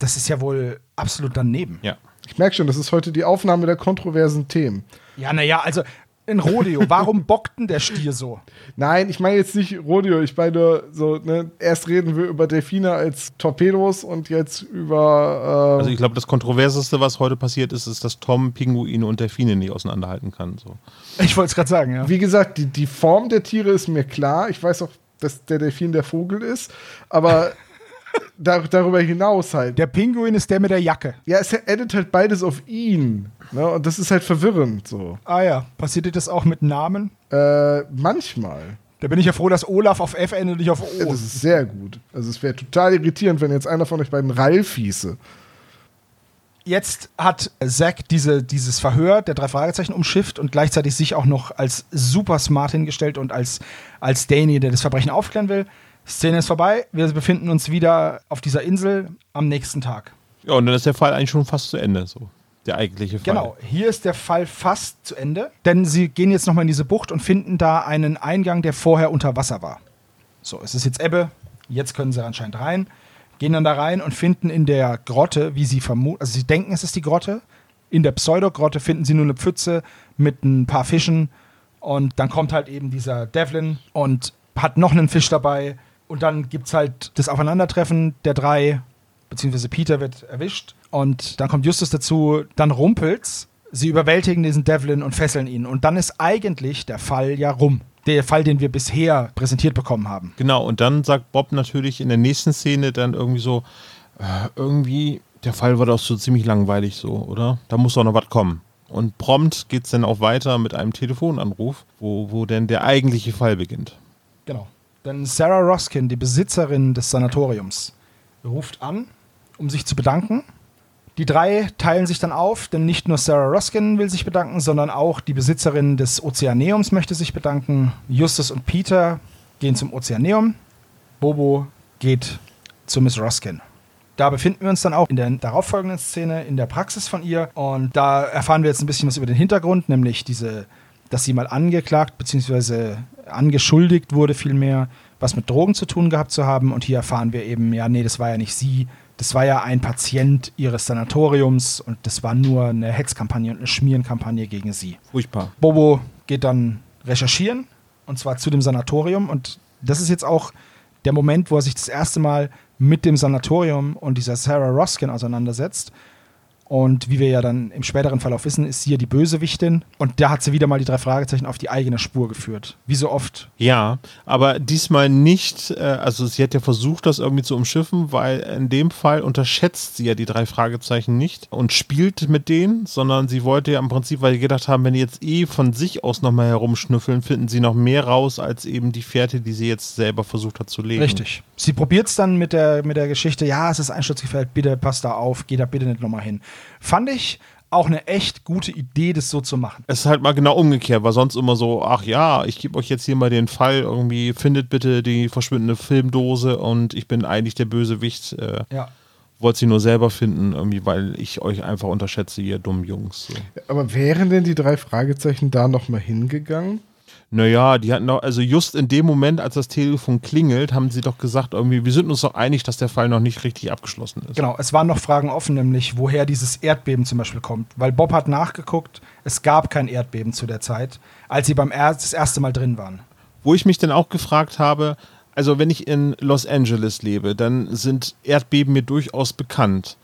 das ist ja wohl absolut daneben. Ja. Ich merke schon, das ist heute die Aufnahme der kontroversen Themen. Ja, naja, also ein Rodeo, warum bockt denn der Stier so? Nein, ich meine jetzt nicht Rodeo. Ich meine so, ne, erst reden wir über Delfine als Torpedos und jetzt über. Äh, Also ich glaube, das Kontroverseste, was heute passiert ist, ist, dass Tom Pinguine und Delfine nicht auseinanderhalten kann. So. Ich wollte es gerade sagen, ja. wie gesagt, die, die Form der Tiere ist mir klar. Ich weiß auch, dass der Delfin der Vogel ist. Aber dar darüber hinaus halt. Der Pinguin ist der mit der Jacke. ja, es endet halt beides auf ihn. Ne? Und das ist halt verwirrend so. Ah ja, passiert dir das auch mit Namen? Äh, manchmal. Da bin ich ja froh, dass Olaf auf F endet, nicht auf Ja, O. das ist sehr gut. Also es wäre total irritierend, wenn jetzt einer von euch beiden Ralf hieße. Jetzt hat Zack diese, dieses Verhör der drei Fragezeichen umschifft und gleichzeitig sich auch noch als super smart hingestellt und als, als derjenige, der das Verbrechen aufklären will. Szene ist vorbei. Wir befinden uns wieder auf dieser Insel am nächsten Tag. Ja, und dann ist der Fall eigentlich schon fast zu Ende. So. Der eigentliche Fall. Genau, hier ist der Fall fast zu Ende, denn sie gehen jetzt nochmal in diese Bucht und finden da einen Eingang, der vorher unter Wasser war. So, es ist jetzt Ebbe, jetzt können sie anscheinend rein, gehen dann da rein und finden in der Grotte, wie sie vermuten, also sie denken, es ist die Grotte, in der Pseudogrotte finden sie nur eine Pfütze mit ein paar Fischen und dann kommt halt eben dieser Devlin und hat noch einen Fisch dabei und dann gibt es halt das Aufeinandertreffen der drei, beziehungsweise Peter wird erwischt und dann kommt Justus dazu, dann rumpelt's, sie überwältigen diesen Devlin und fesseln ihn und dann ist eigentlich der Fall ja rum. der Fall, den wir bisher präsentiert bekommen haben. Genau, und dann sagt Bob natürlich in der nächsten Szene dann irgendwie so, äh, irgendwie, der Fall war doch so ziemlich langweilig so, oder? Da muss doch noch was kommen. Und prompt geht es dann auch weiter mit einem Telefonanruf, wo, wo denn der eigentliche Fall beginnt. Genau. Denn Sarah Roskin, die Besitzerin des Sanatoriums, ruft an, um sich zu bedanken. Die drei teilen sich dann auf, denn nicht nur Sarah Roskin will sich bedanken, sondern auch die Besitzerin des Ozeaneums möchte sich bedanken. Justus und Peter gehen zum Ozeaneum. Bobo geht zu Miss Roskin. Da befinden wir uns dann auch in der darauffolgenden Szene in der Praxis von ihr und da erfahren wir jetzt ein bisschen was über den Hintergrund, nämlich diese, dass sie mal angeklagt bzw. angeschuldigt wurde vielmehr, was mit Drogen zu tun gehabt zu haben und hier erfahren wir eben, ja, nee, das war ja nicht sie, das war ja ein Patient ihres Sanatoriums und das war nur eine Hetzkampagne und eine Schmierenkampagne gegen sie. Furchtbar. Bobo geht dann recherchieren und zwar zu dem Sanatorium und das ist jetzt auch der Moment, wo er sich das erste Mal mit dem Sanatorium und dieser Sarah Roskin auseinandersetzt. Und wie wir ja dann im späteren Verlauf wissen, ist sie ja die Bösewichtin. Und da hat sie wieder mal die drei Fragezeichen auf die eigene Spur geführt. Wie so oft. Ja, aber diesmal nicht, äh, also sie hat ja versucht, das irgendwie zu umschiffen, weil in dem Fall unterschätzt sie ja die drei Fragezeichen nicht und spielt mit denen, sondern sie wollte ja im Prinzip, weil sie gedacht haben, wenn die jetzt eh von sich aus nochmal herumschnüffeln, finden sie noch mehr raus als eben die Fährte, die sie jetzt selber versucht hat zu legen. Richtig. Sie probiert es dann mit der, mit der Geschichte, ja, es ist einsturzgefährdet, bitte passt da auf, geh da bitte nicht nochmal hin. Fand ich auch eine echt gute Idee, das so zu machen. Es ist halt mal genau umgekehrt, war sonst immer so, ach ja, ich gebe euch jetzt hier mal den Fall, irgendwie findet bitte die verschwindende Filmdose und ich bin eigentlich der Bösewicht. Äh, Ja. Wollt sie nur selber finden, irgendwie, weil ich euch einfach unterschätze, ihr dummen Jungs. So. Aber wären denn die drei Fragezeichen da nochmal hingegangen? Naja, die hatten doch, also just in dem Moment, als das Telefon klingelt, haben sie doch gesagt, irgendwie, wir sind uns doch einig, dass der Fall noch nicht richtig abgeschlossen ist. Genau, es waren noch Fragen offen, nämlich woher dieses Erdbeben zum Beispiel kommt. Weil Bob hat nachgeguckt, es gab kein Erdbeben zu der Zeit, als sie beim er das erste Mal drin waren. Wo ich mich dann auch gefragt habe, also wenn ich in Los Angeles lebe, dann sind Erdbeben mir durchaus bekannt.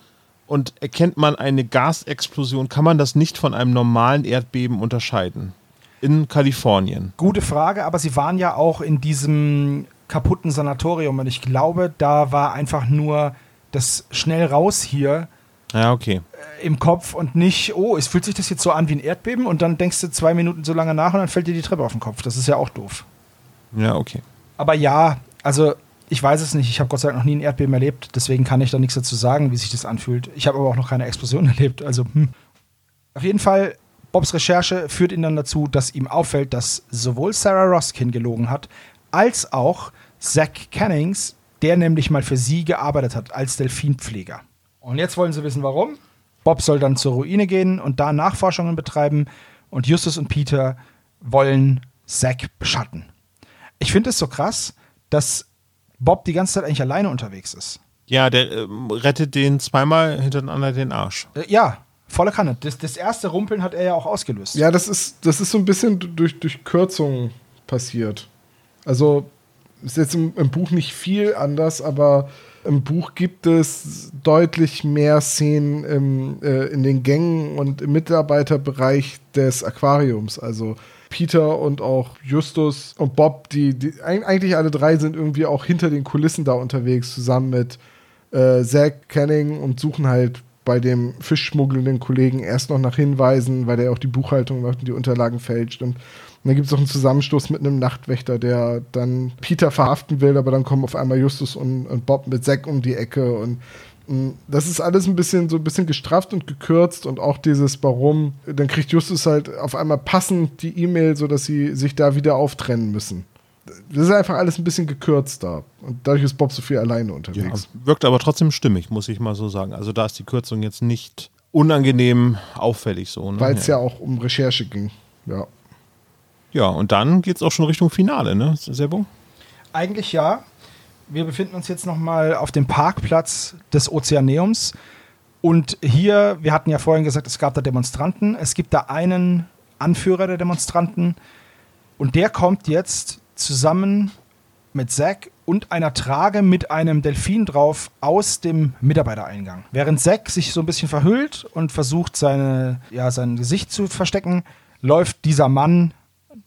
Und erkennt man eine Gasexplosion, kann man das nicht von einem normalen Erdbeben unterscheiden. In Kalifornien. Gute Frage, aber sie waren ja auch in diesem kaputten Sanatorium und ich glaube, da war einfach nur das schnell raus hier Ja, okay. äh, im Kopf und nicht, oh, es fühlt sich das jetzt so an wie ein Erdbeben und dann denkst du zwei Minuten so lange nach und dann fällt dir die Treppe auf den Kopf. Das ist ja auch doof. Ja, okay. Aber ja, also ich weiß es nicht. Ich habe Gott sei Dank noch nie ein Erdbeben erlebt, deswegen kann ich da nichts dazu sagen, wie sich das anfühlt. Ich habe aber auch noch keine Explosion <laughs> erlebt. Also, hm. Auf jeden Fall, Bobs Recherche führt ihn dann dazu, dass ihm auffällt, dass sowohl Sarah Roskin gelogen hat, als auch Zach Cannings, der nämlich mal für sie gearbeitet hat als Delfinpfleger. Und jetzt wollen sie wissen, warum. Bob soll dann zur Ruine gehen und da Nachforschungen betreiben und Justus und Peter wollen Zach beschatten. Ich finde es so krass, dass Bob die ganze Zeit eigentlich alleine unterwegs ist. Ja, der ähm, rettet den zweimal hintereinander den Arsch. Äh, ja, volle Kanne. Das, das erste Rumpeln hat er ja auch ausgelöst. Ja, das ist, das ist so ein bisschen durch, durch Kürzungen passiert. Also ist jetzt im, im Buch nicht viel anders, aber im Buch gibt es deutlich mehr Szenen im, äh, in den Gängen und im Mitarbeiterbereich des Aquariums. Also Peter und auch Justus und Bob, die, die eig- eigentlich alle drei sind irgendwie auch hinter den Kulissen da unterwegs, zusammen mit äh, Zach Canning und suchen halt bei dem fischschmuggelnden Kollegen erst noch nach Hinweisen, weil der auch die Buchhaltung macht und die Unterlagen fälscht. Und, dann gibt es auch einen Zusammenstoß mit einem Nachtwächter, der dann Peter verhaften will, aber dann kommen auf einmal Justus und, und Bob mit Zack um die Ecke und mh, das ist alles ein bisschen so ein bisschen gestrafft und gekürzt und auch dieses Warum, dann kriegt Justus halt auf einmal passend die E-Mail, sodass sie sich da wieder auftrennen müssen. Das ist einfach alles ein bisschen gekürzter. Und dadurch ist Bob so viel alleine Ja, unterwegs. wirkt aber trotzdem stimmig, muss ich mal so sagen. Also da ist die Kürzung jetzt nicht unangenehm auffällig so. Ne? Weil es ja. auch um Recherche ging. Ja. ja, und dann geht es auch schon Richtung Finale, ne, Sebo? Eigentlich ja. Wir befinden uns jetzt nochmal auf dem Parkplatz des Ozeaneums. Und hier, wir hatten ja vorhin gesagt, es gab da Demonstranten. Es gibt da einen Anführer der Demonstranten. Und der kommt jetzt zusammen mit Zack und einer Trage mit einem Delfin drauf aus dem Mitarbeitereingang. Während Zack sich so ein bisschen verhüllt und versucht, seine, ja, sein Gesicht zu verstecken, läuft dieser Mann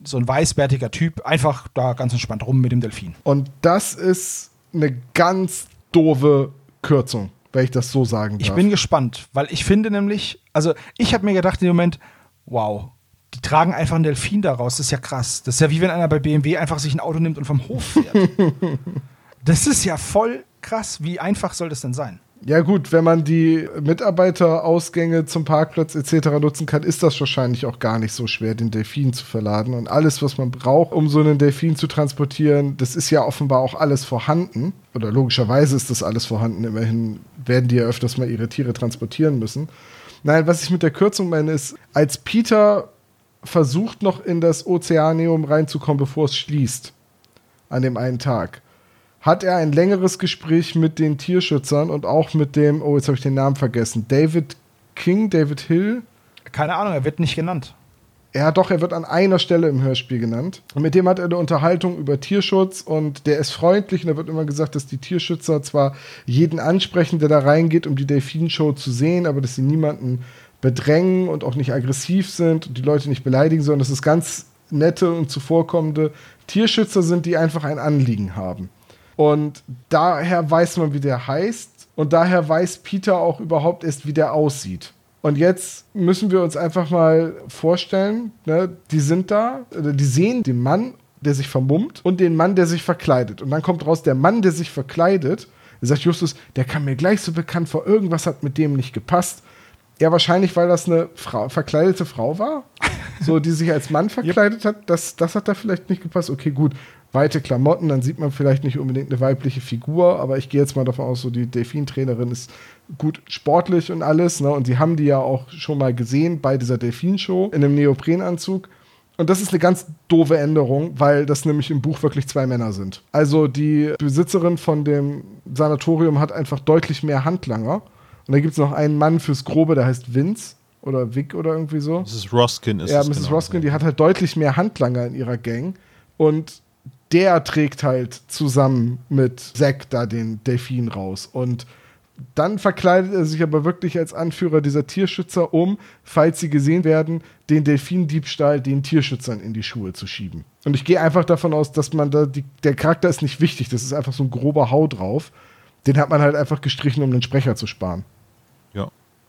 so ein weißbärtiger Typ, einfach da ganz entspannt rum mit dem Delfin. Und das ist eine ganz doofe Kürzung, wenn ich das so sagen darf. Ich bin gespannt, weil ich finde nämlich, also ich habe mir gedacht in dem Moment, wow, die tragen einfach einen Delfin daraus, das ist ja krass. Das ist ja wie wenn einer bei BMW einfach sich ein Auto nimmt und vom Hof fährt. <laughs> das ist ja voll krass. Wie einfach soll das denn sein? Ja gut, wenn man die Mitarbeiterausgänge zum Parkplatz etc. nutzen kann, ist das wahrscheinlich auch gar nicht so schwer, den Delfin zu verladen. Und alles, was man braucht, um so einen Delfin zu transportieren, das ist ja offenbar auch alles vorhanden. Oder logischerweise ist das alles vorhanden. Immerhin werden die ja öfters mal ihre Tiere transportieren müssen. Nein, was ich mit der Kürzung meine, ist, als Peter versucht noch in das Ozeaneum reinzukommen, bevor es schließt, an dem einen Tag, hat er ein längeres Gespräch mit den Tierschützern und auch mit dem, oh, jetzt habe ich den Namen vergessen, David King, David Hill. Keine Ahnung, er wird nicht genannt. Ja, doch, er wird an einer Stelle im Hörspiel genannt. Und mit dem hat er eine Unterhaltung über Tierschutz und der ist freundlich und da wird immer gesagt, dass die Tierschützer zwar jeden ansprechen, der da reingeht, um die Delfin-Show zu sehen, aber dass sie niemanden bedrängen und auch nicht aggressiv sind und die Leute nicht beleidigen, sondern dass es ganz nette und zuvorkommende Tierschützer sind, die einfach ein Anliegen haben. Und daher weiß man, wie der heißt und daher weiß Peter auch überhaupt erst, wie der aussieht. Und jetzt müssen wir uns einfach mal vorstellen, ne, die sind da, die sehen den Mann, der sich vermummt und den Mann, der sich verkleidet. Und dann kommt raus, der Mann, der sich verkleidet, sagt Justus, der kam mir gleich so bekannt vor, irgendwas hat mit dem nicht gepasst. Ja, wahrscheinlich, weil das eine Frau, verkleidete Frau war, <laughs> so die sich als Mann verkleidet hat. Das, das hat da vielleicht nicht gepasst. Okay, gut, weite Klamotten, dann sieht man vielleicht nicht unbedingt eine weibliche Figur, aber ich gehe jetzt mal davon aus, so die Delfin-Trainerin ist gut sportlich und alles, ne? Und sie haben die ja auch schon mal gesehen bei dieser Delfin-Show in einem Neoprenanzug. Und das ist eine ganz doofe Änderung, weil das nämlich im Buch wirklich zwei Männer sind. Also die Besitzerin von dem Sanatorium hat einfach deutlich mehr Handlanger. Und da gibt es noch einen Mann fürs Grobe, der heißt Vince oder Vic oder irgendwie so. Mrs. Roskin ist Ja, Mrs. genau. Roskin, die hat halt deutlich mehr Handlanger in ihrer Gang. Und der trägt halt zusammen mit Zack da den Delfin raus. Und dann verkleidet er sich aber wirklich als Anführer dieser Tierschützer, um, falls sie gesehen werden, den Delfindiebstahl den Tierschützern in die Schuhe zu schieben. Und ich gehe einfach davon aus, dass man da, die, der Charakter ist nicht wichtig, das ist einfach so ein grober Hau drauf. Den hat man halt einfach gestrichen, um den Sprecher zu sparen.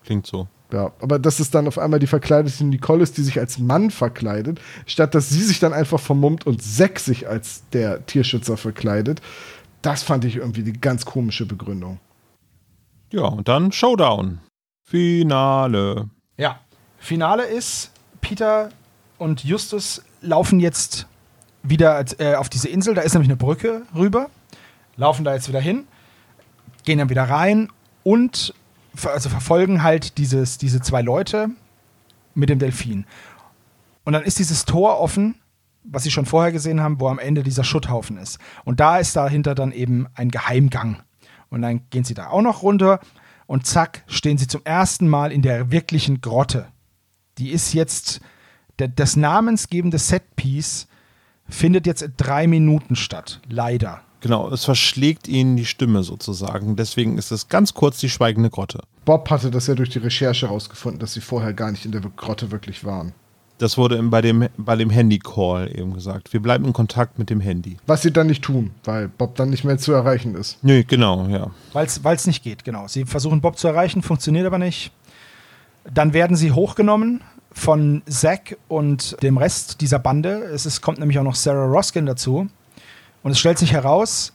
Ja, klingt so. Ja, aber dass es dann auf einmal die verkleidete Nicole ist, die sich als Mann verkleidet, statt dass sie sich dann einfach vermummt und Zack sich als der Tierschützer verkleidet, das fand ich irgendwie die ganz komische Begründung. Ja, und dann Showdown. Finale. Ja. Finale ist, Peter und Justus laufen jetzt wieder äh, auf diese Insel. Da ist nämlich eine Brücke rüber. Laufen da jetzt wieder hin, gehen dann wieder rein und also verfolgen halt dieses, diese zwei Leute mit dem Delfin. Und dann ist dieses Tor offen, was sie schon vorher gesehen haben, wo am Ende dieser Schutthaufen ist. Und da ist dahinter dann eben ein Geheimgang. Und dann gehen sie da auch noch runter und zack, stehen sie zum ersten Mal in der wirklichen Grotte. Die ist jetzt, das namensgebende Setpiece findet jetzt in drei Minuten statt. Leider. Genau, es verschlägt ihnen die Stimme sozusagen. Deswegen ist es ganz kurz die schweigende Grotte. Bob hatte das ja durch die Recherche herausgefunden, dass sie vorher gar nicht in der Grotte wirklich waren. Das wurde bei dem, bei dem Handy-Call eben gesagt. Wir bleiben in Kontakt mit dem Handy. Was sie dann nicht tun, weil Bob dann nicht mehr zu erreichen ist. Nö, genau, ja. Weil es nicht geht, genau. Sie versuchen Bob zu erreichen, funktioniert aber nicht. Dann werden sie hochgenommen von Zack und dem Rest dieser Bande. Es ist, kommt nämlich auch noch Sarah Roskin dazu. Und es stellt sich heraus,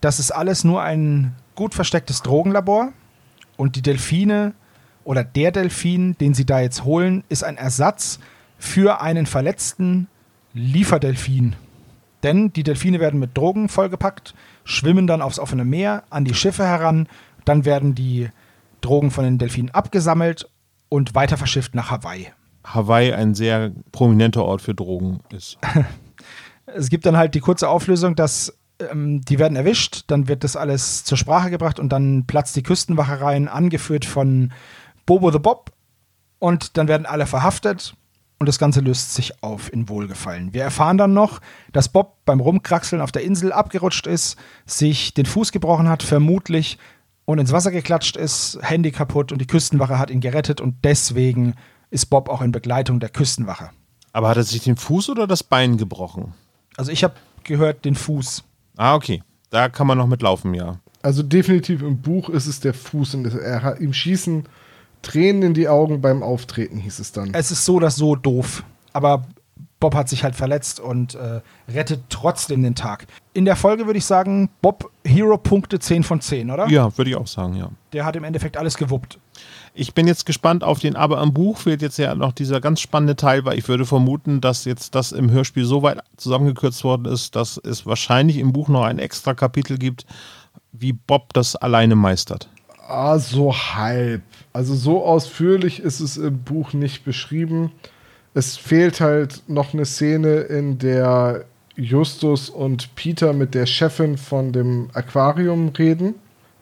das ist alles nur ein gut verstecktes Drogenlabor. Und die Delfine oder der Delfin, den sie da jetzt holen, ist ein Ersatz für einen verletzten Lieferdelfin. Denn die Delfine werden mit Drogen vollgepackt, schwimmen dann aufs offene Meer an die Schiffe heran, dann werden die Drogen von den Delfinen abgesammelt und weiter verschifft nach Hawaii. Hawaii ein sehr prominenter Ort für Drogen ist. <laughs> Es gibt dann halt die kurze Auflösung, dass ähm, die werden erwischt, dann wird das alles zur Sprache gebracht und dann platzt die Küstenwache rein, angeführt von Bobo the Bob und dann werden alle verhaftet und das Ganze löst sich auf in Wohlgefallen. Wir erfahren dann noch, dass Bob beim Rumkraxeln auf der Insel abgerutscht ist, sich den Fuß gebrochen hat, vermutlich, und ins Wasser geklatscht ist, Handy kaputt und die Küstenwache hat ihn gerettet und deswegen ist Bob auch in Begleitung der Küstenwache. Aber hat er sich den Fuß oder das Bein gebrochen? Also ich habe gehört den Fuß. Ah, okay. Da kann man noch mitlaufen, ja. Also definitiv im Buch ist es der Fuß und er hat, ihm schießen Tränen in die Augen beim Auftreten, hieß es dann. Es ist so oder so doof. Aber Bob hat sich halt verletzt und äh, rettet trotzdem den Tag. In der Folge würde ich sagen, Bob Hero-Punkte 10 von 10, oder? Ja, würde ich auch sagen, ja. Der hat im Endeffekt alles gewuppt. Ich bin jetzt gespannt auf den, aber im Buch fehlt jetzt ja noch dieser ganz spannende Teil, weil ich würde vermuten, dass jetzt das im Hörspiel so weit zusammengekürzt worden ist, dass es wahrscheinlich im Buch noch ein extra Kapitel gibt, wie Bob das alleine meistert. Ah, so halb. Also so ausführlich ist es im Buch nicht beschrieben. Es fehlt halt noch eine Szene, in der Justus und Peter mit der Chefin von dem Aquarium reden.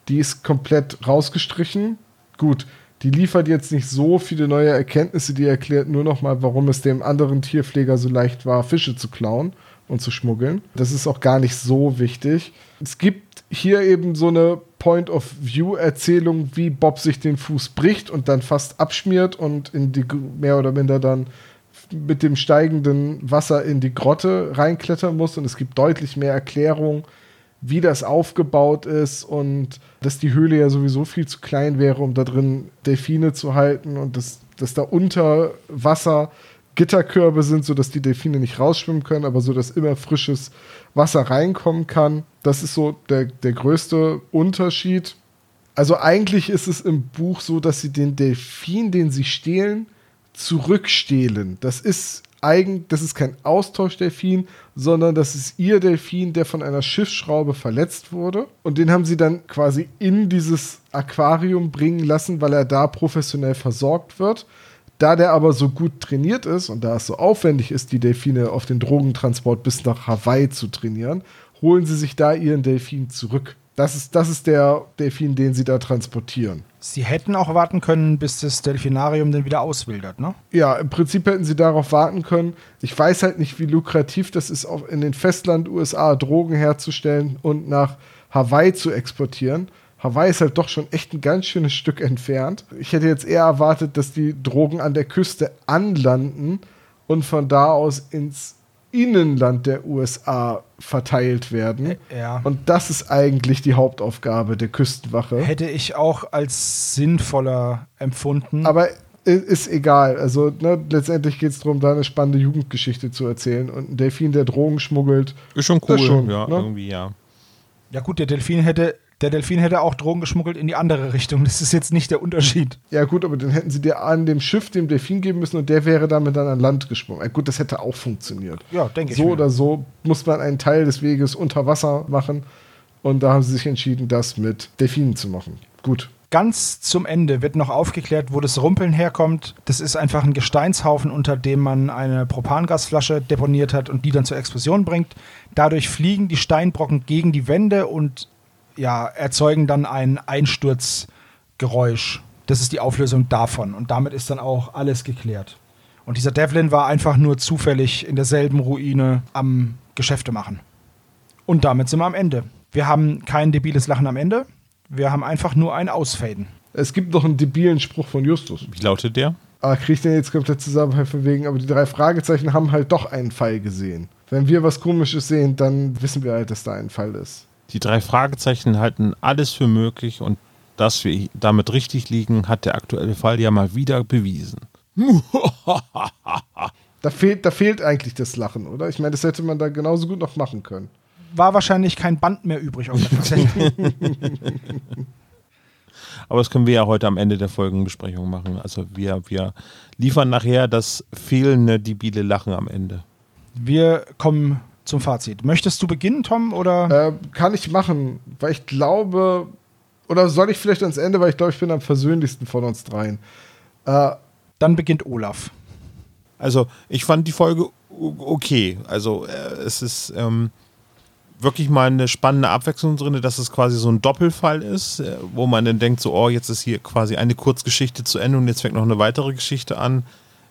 Die ist komplett rausgestrichen. Gut, die liefert jetzt nicht so viele neue Erkenntnisse, die erklärt nur noch mal, warum es dem anderen Tierpfleger so leicht war, Fische zu klauen und zu schmuggeln. Das ist auch gar nicht so wichtig. Es gibt hier eben so eine Point-of-View-Erzählung, wie Bob sich den Fuß bricht und dann fast abschmiert und in die mehr oder minder dann mit dem steigenden Wasser in die Grotte reinklettern muss. Und es gibt deutlich mehr Erklärung, wie das aufgebaut ist und dass die Höhle ja sowieso viel zu klein wäre, um da drin Delfine zu halten und dass, dass da unter Wasser Gitterkörbe sind, sodass die Delfine nicht rausschwimmen können, aber so, dass immer frisches Wasser reinkommen kann. Das ist so der, der größte Unterschied. Also eigentlich ist es im Buch so, dass sie den Delfin, den sie stehlen, zurückstehlen. Das ist eigen, das ist kein Austauschdelfin, sondern das ist ihr Delfin, der von einer Schiffsschraube verletzt wurde. Und den haben sie dann quasi in dieses Aquarium bringen lassen, weil er da professionell versorgt wird. Da der aber so gut trainiert ist und da es so aufwendig ist, die Delfine auf den Drogentransport bis nach Hawaii zu trainieren, holen sie sich da ihren Delfin zurück. Das ist, das ist der Delfin, den sie da transportieren. Sie hätten auch warten können, bis das Delfinarium dann wieder auswildert, ne? Ja, im Prinzip hätten sie darauf warten können. Ich weiß halt nicht, wie lukrativ das ist, auch in den Festland USA Drogen herzustellen und nach Hawaii zu exportieren. Hawaii ist halt doch schon echt ein ganz schönes Stück entfernt. Ich hätte jetzt eher erwartet, dass die Drogen an der Küste anlanden und von da aus ins Innenland der USA verteilt werden. Ja. Und das ist eigentlich die Hauptaufgabe der Küstenwache. Hätte ich auch als sinnvoller empfunden. Aber ist egal. Also ne, letztendlich geht es darum, da eine spannende Jugendgeschichte zu erzählen. Und ein Delfin, der Drogen schmuggelt. Ist schon cool. Schon, ja, ne? irgendwie, ja. ja gut, der Delfin hätte der Delfin hätte auch Drogen geschmuggelt in die andere Richtung. Das ist jetzt nicht der Unterschied. Ja, gut, aber dann hätten sie dir an dem Schiff dem Delfin geben müssen und der wäre damit dann an Land gesprungen. Ja, gut, das hätte auch funktioniert. Ja, denke ich So oder so muss man einen Teil des Weges unter Wasser machen. Und da haben sie sich entschieden, das mit Delfinen zu machen. Gut. Ganz zum Ende wird noch aufgeklärt, wo das Rumpeln herkommt. Das ist einfach ein Gesteinshaufen, unter dem man eine Propangasflasche deponiert hat und die dann zur Explosion bringt. Dadurch fliegen die Steinbrocken gegen die Wände und ja, erzeugen dann ein Einsturzgeräusch. Das ist die Auflösung davon. Und damit ist dann auch alles geklärt. Und dieser Devlin war einfach nur zufällig in derselben Ruine am Geschäfte machen. Und damit sind wir am Ende. Wir haben kein debiles Lachen am Ende. Wir haben einfach nur ein Ausfaden. Es gibt noch einen debilen Spruch von Justus. Wie lautet der? Aber kriege ich den jetzt komplett zusammen von wegen, aber die drei Fragezeichen haben halt doch einen Fall gesehen. Wenn wir was Komisches sehen, dann wissen wir halt, dass da ein Fall ist. Die drei Fragezeichen halten alles für möglich und dass wir damit richtig liegen, hat der aktuelle Fall ja mal wieder bewiesen. <laughs> Da fehlt, da fehlt eigentlich das Lachen, oder? Ich meine, das hätte man da genauso gut noch machen können. War wahrscheinlich kein Band mehr übrig auf der Kassette. <laughs> Aber das können wir ja heute am Ende der Folgenbesprechung machen. Also wir, wir liefern nachher das fehlende debile Lachen am Ende. Wir kommen zum Fazit. Möchtest du beginnen, Tom? Oder? Äh, kann ich machen, weil ich glaube, oder soll ich vielleicht ans Ende, weil ich glaube, ich bin am versöhnlichsten von uns dreien. Äh, Dann beginnt Olaf. Also ich fand die Folge okay. Also äh, es ist ähm, wirklich mal eine spannende Abwechslung drin, dass es quasi so ein Doppelfall ist, äh, wo man dann denkt, so, oh, jetzt ist hier quasi eine Kurzgeschichte zu Ende und jetzt fängt noch eine weitere Geschichte an.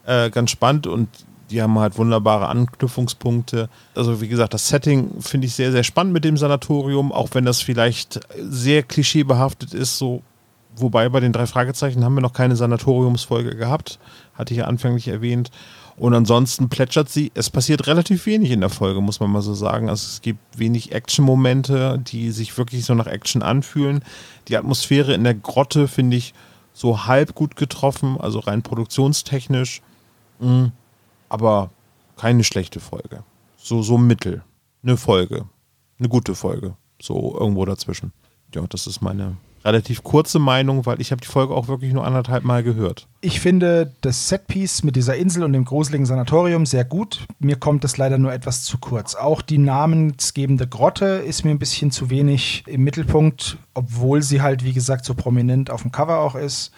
Äh, ganz spannend und die haben halt wunderbare Anknüpfungspunkte. Also wie gesagt, das Setting finde ich sehr, sehr spannend mit dem Sanatorium, auch wenn das vielleicht sehr klischeebehaftet ist, so Wobei bei den drei Fragezeichen haben wir noch keine Sanatoriumsfolge gehabt, hatte ich ja anfänglich erwähnt. Und ansonsten plätschert sie. Es passiert relativ wenig in der Folge, muss man mal so sagen. Also es gibt wenig Action-Momente, die sich wirklich so nach Action anfühlen. Die Atmosphäre in der Grotte finde ich so halb gut getroffen, also rein produktionstechnisch. Mhm. Aber keine schlechte Folge. So, so mittel. Eine Folge. Eine gute Folge. So irgendwo dazwischen. Ja, das ist meine relativ kurze Meinung, weil ich habe die Folge auch wirklich nur anderthalb Mal gehört. Ich finde das Setpiece mit dieser Insel und dem gruseligen Sanatorium sehr gut. Mir kommt das leider nur etwas zu kurz. Auch die namensgebende Grotte ist mir ein bisschen zu wenig im Mittelpunkt, obwohl sie halt, wie gesagt, so prominent auf dem Cover auch ist.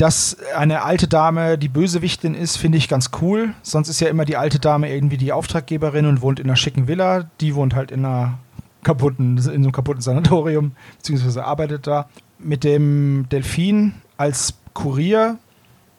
Dass eine alte Dame die Bösewichtin ist, finde ich ganz cool. Sonst ist ja immer die alte Dame irgendwie die Auftraggeberin und wohnt in einer schicken Villa. Die wohnt halt in einer kaputten, in so einem kaputten Sanatorium, beziehungsweise arbeitet da. Mit dem Delfin als Kurier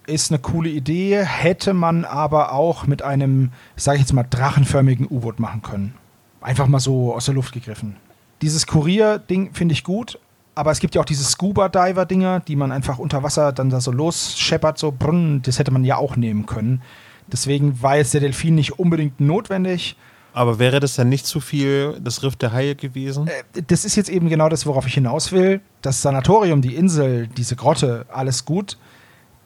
ist eine coole Idee, hätte man aber auch mit einem, sage ich jetzt mal, drachenförmigen U-Boot machen können. Einfach mal so aus der Luft gegriffen. Dieses Kurier-Ding finde ich gut, aber es gibt ja auch diese Scuba-Diver-Dinger, die man einfach unter Wasser dann da so losscheppert, so brunn, das hätte man ja auch nehmen können. Deswegen war jetzt der Delfin nicht unbedingt notwendig. Aber wäre das dann nicht zu viel das Riff der Haie gewesen? Äh, das ist jetzt eben genau das, worauf ich hinaus will. Das Sanatorium, die Insel, diese Grotte, alles gut.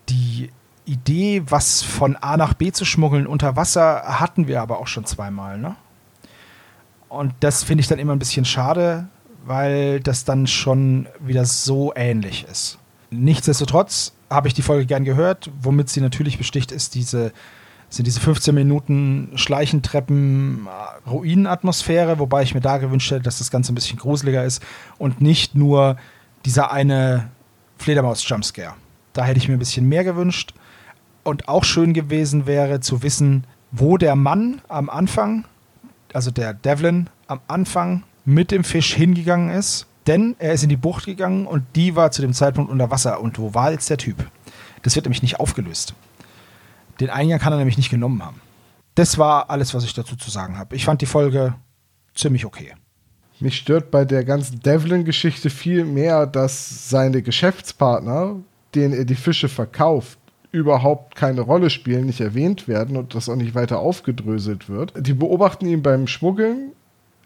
Die Idee, was von A nach B zu schmuggeln unter Wasser, hatten wir aber auch schon zweimal. Ne? Und das finde ich dann immer ein bisschen schade, weil das dann schon wieder so ähnlich ist. Nichtsdestotrotz habe ich die Folge gern gehört. Womit sie natürlich besticht, ist diese sind diese 15 Minuten Schleichentreppen, äh, Ruinenatmosphäre, wobei ich mir da gewünscht hätte, dass das Ganze ein bisschen gruseliger ist und nicht nur dieser eine Fledermaus-Jumpscare. Da hätte ich mir ein bisschen mehr gewünscht. Und auch schön gewesen wäre zu wissen, wo der Mann am Anfang, also der Devlin, am Anfang mit dem Fisch hingegangen ist. Denn er ist in die Bucht gegangen und die war zu dem Zeitpunkt unter Wasser. Und wo war jetzt der Typ? Das wird nämlich nicht aufgelöst. Den Eingang kann er nämlich nicht genommen haben. Das war alles, was ich dazu zu sagen habe. Ich fand die Folge ziemlich okay. Mich stört bei der ganzen Devlin-Geschichte viel mehr, dass seine Geschäftspartner, denen er die Fische verkauft, überhaupt keine Rolle spielen, nicht erwähnt werden und das auch nicht weiter aufgedröselt wird. Die beobachten ihn beim Schmuggeln,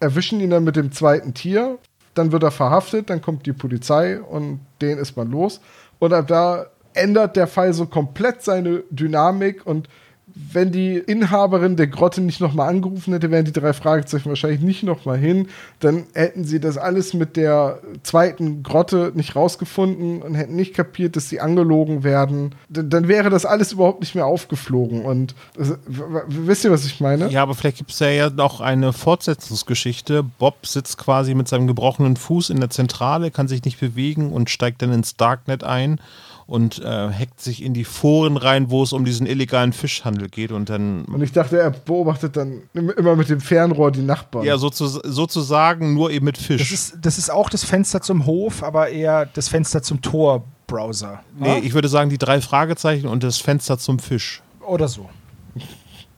erwischen ihn dann mit dem zweiten Tier, dann wird er verhaftet, dann kommt die Polizei und den ist man los. Und ab da ändert der Fall so komplett seine Dynamik und wenn die Inhaberin der Grotte nicht nochmal angerufen hätte, wären die drei Fragezeichen wahrscheinlich nicht nochmal hin. Dann hätten sie das alles mit der zweiten Grotte nicht rausgefunden und hätten nicht kapiert, dass sie angelogen werden. Dann wäre das alles überhaupt nicht mehr aufgeflogen. Und also, wisst ihr, was ich meine? Ja, aber vielleicht gibt es ja, ja noch eine Fortsetzungsgeschichte. Bob sitzt quasi mit seinem gebrochenen Fuß in der Zentrale, kann sich nicht bewegen und steigt dann ins Darknet ein und äh, hackt sich in die Foren rein, wo es um diesen illegalen Fischhandel geht und dann. Und ich dachte, er beobachtet dann immer mit dem Fernrohr die Nachbarn. Ja, sozusagen nur eben mit Fisch. Das ist, das ist auch das Fenster zum Hof, aber eher das Fenster zum Tor-Browser. Nee, ich würde sagen, die drei Fragezeichen und das Fenster zum Fisch. Oder so.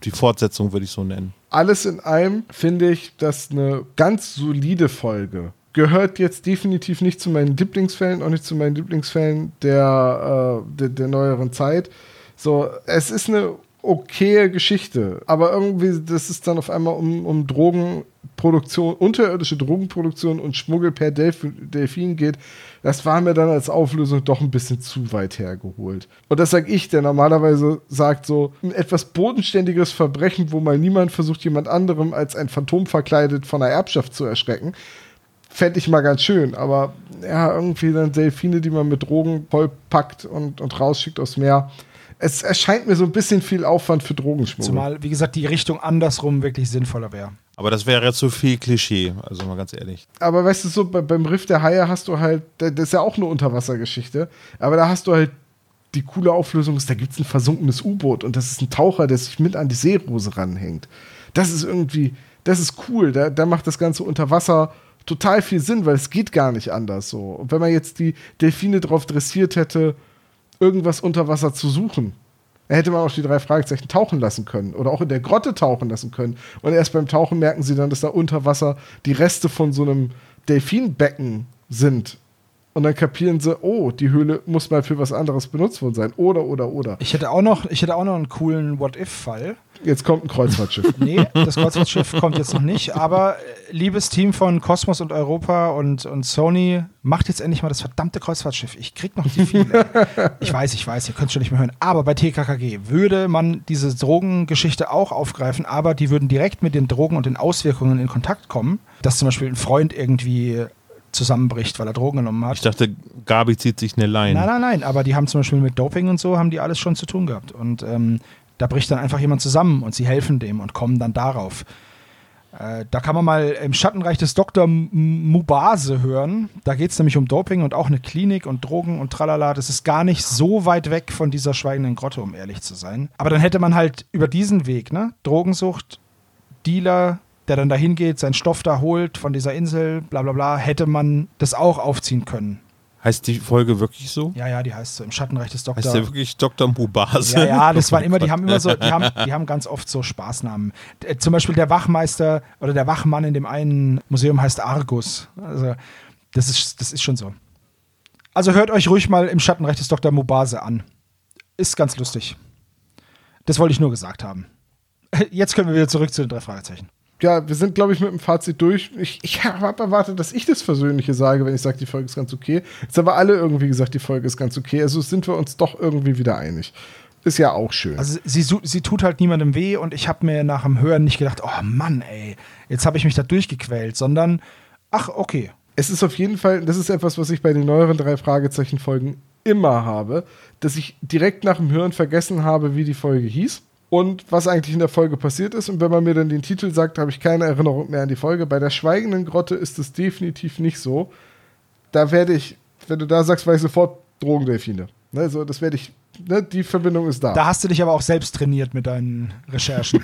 Die Fortsetzung würde ich so nennen. Alles in allem finde ich das eine ganz solide Folge gehört jetzt definitiv nicht zu meinen Lieblingsfällen, auch nicht zu meinen Lieblingsfällen der, äh, der, der, neueren Zeit. So, es ist eine okaye Geschichte, aber irgendwie, das ist dann auf einmal um, um Drogenproduktion, unterirdische Drogenproduktion und Schmuggel per Delf Delfin geht, das war mir dann als Auflösung doch ein bisschen zu weit hergeholt. Und das sage ich, der normalerweise sagt so, ein etwas bodenständiges Verbrechen, wo mal niemand versucht, jemand anderem als ein Phantom verkleidet von einer Erbschaft zu erschrecken, fände ich mal ganz schön. Aber ja, irgendwie dann Delfine, die man mit Drogen vollpackt und, und rausschickt aus Meer. Es erscheint mir so ein bisschen viel Aufwand für Drogenschmuggel. Zumal, wie gesagt, die Richtung andersrum wirklich sinnvoller wäre. Aber das wäre zu viel Klischee, also mal ganz ehrlich. Aber weißt du, so bei, beim Riff der Haie hast du halt, das ist ja auch eine Unterwassergeschichte, aber da hast du halt die coole Auflösung, ist, da gibt es ein versunkenes U-Boot und das ist ein Taucher, der sich mit an die Seerose ranhängt. Das ist irgendwie, das ist cool, da, da macht das Ganze unter Wasser total viel Sinn, weil es geht gar nicht anders so. Und wenn man jetzt die Delfine darauf dressiert hätte, irgendwas unter Wasser zu suchen, hätte man auch die drei Fragezeichen tauchen lassen können oder auch in der Grotte tauchen lassen können. Und erst beim Tauchen merken sie dann, dass da unter Wasser die Reste von so einem Delfinbecken sind. Und dann kapieren sie, oh, die Höhle muss mal für was anderes benutzt worden sein. Oder, oder, oder. Ich hätte auch noch, ich hätte auch noch einen coolen What-If-Fall. Jetzt kommt ein Kreuzfahrtschiff. <laughs> Nee, das Kreuzfahrtschiff kommt jetzt noch nicht. Aber äh, liebes Team von Cosmos und Europa und, und Sony, macht jetzt endlich mal das verdammte Kreuzfahrtschiff. Ich krieg noch die viele. ich weiß, ich weiß, ihr könnt es schon nicht mehr hören. Aber bei TKKG würde man diese Drogengeschichte auch aufgreifen, aber die würden direkt mit den Drogen und den Auswirkungen in Kontakt kommen. Dass zum Beispiel ein Freund irgendwie zusammenbricht, weil er Drogen genommen hat. Ich dachte, Gabi zieht sich eine Line. Nein, nein, nein, aber die haben zum Beispiel mit Doping und so, haben die alles schon zu tun gehabt. Und ähm, da bricht dann einfach jemand zusammen und sie helfen dem und kommen dann darauf. Äh, da kann man mal im Schattenreich des Dr. Mubase hören. Da geht es nämlich um Doping und auch eine Klinik und Drogen und tralala. Das ist gar nicht so weit weg von dieser schweigenden Grotte, um ehrlich zu sein. Aber dann hätte man halt über diesen Weg, ne? Drogensucht, Dealer, der dann dahin geht, seinen Stoff da holt von dieser Insel, bla bla bla, hätte man das auch aufziehen können. Heißt die Folge wirklich so? Ja, ja, die heißt so im Schattenreich des Dr. Heißt der wirklich Dr. Mubase? Ja, ja, das waren immer, die haben immer so, <laughs> die haben, die haben ganz oft so Spaßnamen. D- Zum Beispiel der Wachmeister oder der Wachmann in dem einen Museum heißt Argus. Also, das ist, das ist schon so. Also hört euch ruhig mal im Schattenreich des Dr. Mubase an. Ist ganz lustig. Das wollte ich nur gesagt haben. <laughs> Jetzt können wir wieder zurück zu den drei Fragezeichen. Ja, wir sind, glaube ich, mit dem Fazit durch. Ich, ich <laughs> habe erwartet, dass ich das Versöhnliche sage, wenn ich sage, die Folge ist ganz okay. Jetzt haben wir alle irgendwie gesagt, die Folge ist ganz okay. Also sind wir uns doch irgendwie wieder einig. Ist ja auch schön. Also sie, sie tut halt niemandem weh und ich habe mir nach dem Hören nicht gedacht, oh Mann, ey, jetzt habe ich mich da durchgequält, sondern, ach, okay. es ist auf jeden Fall, das ist etwas, was ich bei den neueren drei Fragezeichen-Folgen immer habe, dass ich direkt nach dem Hören vergessen habe, wie die Folge hieß und was eigentlich in der Folge passiert ist. Und wenn man mir dann den Titel sagt, habe ich keine Erinnerung mehr an die Folge. Bei der Schweigenden Grotte ist es definitiv nicht so. Da werde ich, wenn du da sagst, weiß ich sofort Drogendelfine. Ne, so, das werde ich, ne, die Verbindung ist da. Da hast du dich aber auch selbst trainiert mit deinen Recherchen.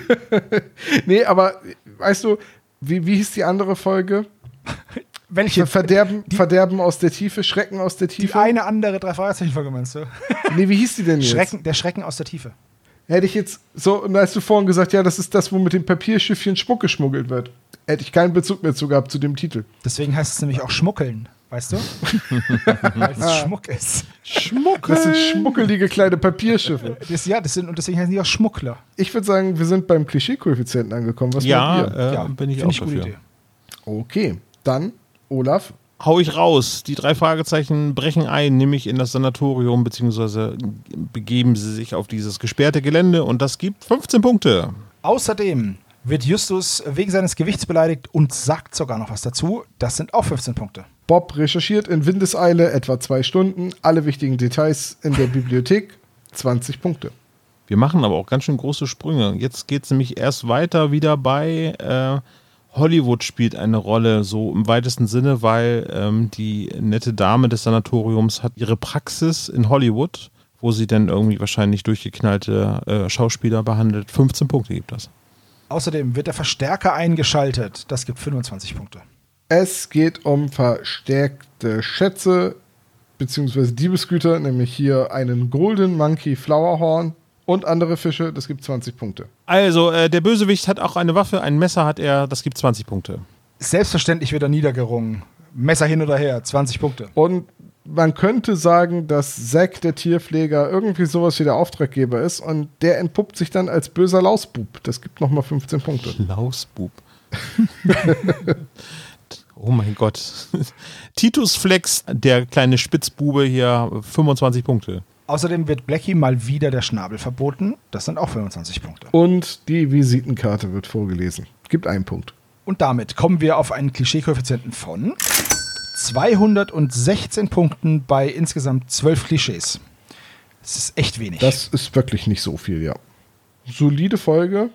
<laughs> Nee, aber weißt du, wie, wie hieß die andere Folge? <laughs> Welche? Verderben, Verderben aus der Tiefe, Schrecken aus der Die Tiefe. eine andere drei Fragezeichen-Folge meinst du? Nee, wie hieß die denn <laughs> jetzt? Schrecken, der Schrecken aus der Tiefe. Hätte ich jetzt so, und da hast du vorhin gesagt, ja, das ist das, wo mit dem Papierschiffchen Schmuck geschmuggelt wird. Hätte ich keinen Bezug mehr zu gehabt zu dem Titel. Deswegen heißt es nämlich auch Schmuckeln, weißt du? <laughs> Weil es Schmuck ist. Schmuck. Das sind schmuckelige kleine Papierschiffe. Das, ja, das sind, und deswegen heißen die auch Schmuggler. Ich würde sagen, wir sind beim Klischee-Koeffizienten angekommen. Was Ja, meint ihr? äh, ja, bin ich find auch ich eine dafür. gute Idee. Okay, dann Olaf. Hau ich raus. Die drei Fragezeichen brechen ein, nämlich in das Sanatorium, beziehungsweise begeben sie sich auf dieses gesperrte Gelände und das gibt 15 Punkte. Außerdem wird Justus wegen seines Gewichts beleidigt und sagt sogar noch was dazu. Das sind auch 15 Punkte. Bob recherchiert in Windeseile etwa zwei Stunden alle wichtigen Details in der Bibliothek. 20 Punkte. Wir machen aber auch ganz schön große Sprünge. Jetzt geht es nämlich erst weiter wieder bei äh, Hollywood spielt eine Rolle, so im weitesten Sinne, weil ähm, die nette Dame des Sanatoriums hat ihre Praxis in Hollywood, wo sie dann irgendwie wahrscheinlich durchgeknallte äh, Schauspieler behandelt. 15 Punkte gibt das. Außerdem wird der Verstärker eingeschaltet. Das gibt 25 Punkte. Es geht um verstärkte Schätze beziehungsweise Diebesgüter, nämlich hier einen Golden Monkey Flowerhorn und andere Fische. Das gibt 20 Punkte. Also, äh, der Bösewicht hat auch eine Waffe, ein Messer hat er, das gibt 20 Punkte. Selbstverständlich wird er niedergerungen. Messer hin oder her, 20 Punkte. Und man könnte sagen, dass Zack, der Tierpfleger, irgendwie sowas wie der Auftraggeber ist und der entpuppt sich dann als böser Lausbub. Das gibt nochmal 15 Punkte. <laughs> Lausbub. <laughs> oh mein Gott. <laughs> Titus Flex, der kleine Spitzbube hier, 25 Punkte. Außerdem wird Blackie mal wieder der Schnabel verboten. Das sind auch 25 Punkte. Und die Visitenkarte wird vorgelesen. Gibt einen Punkt. Und damit kommen wir auf einen Klischee-Koeffizienten von 216 Punkten bei insgesamt 12 Klischees. Das ist echt wenig. Das ist wirklich nicht so viel, ja. Solide Folge.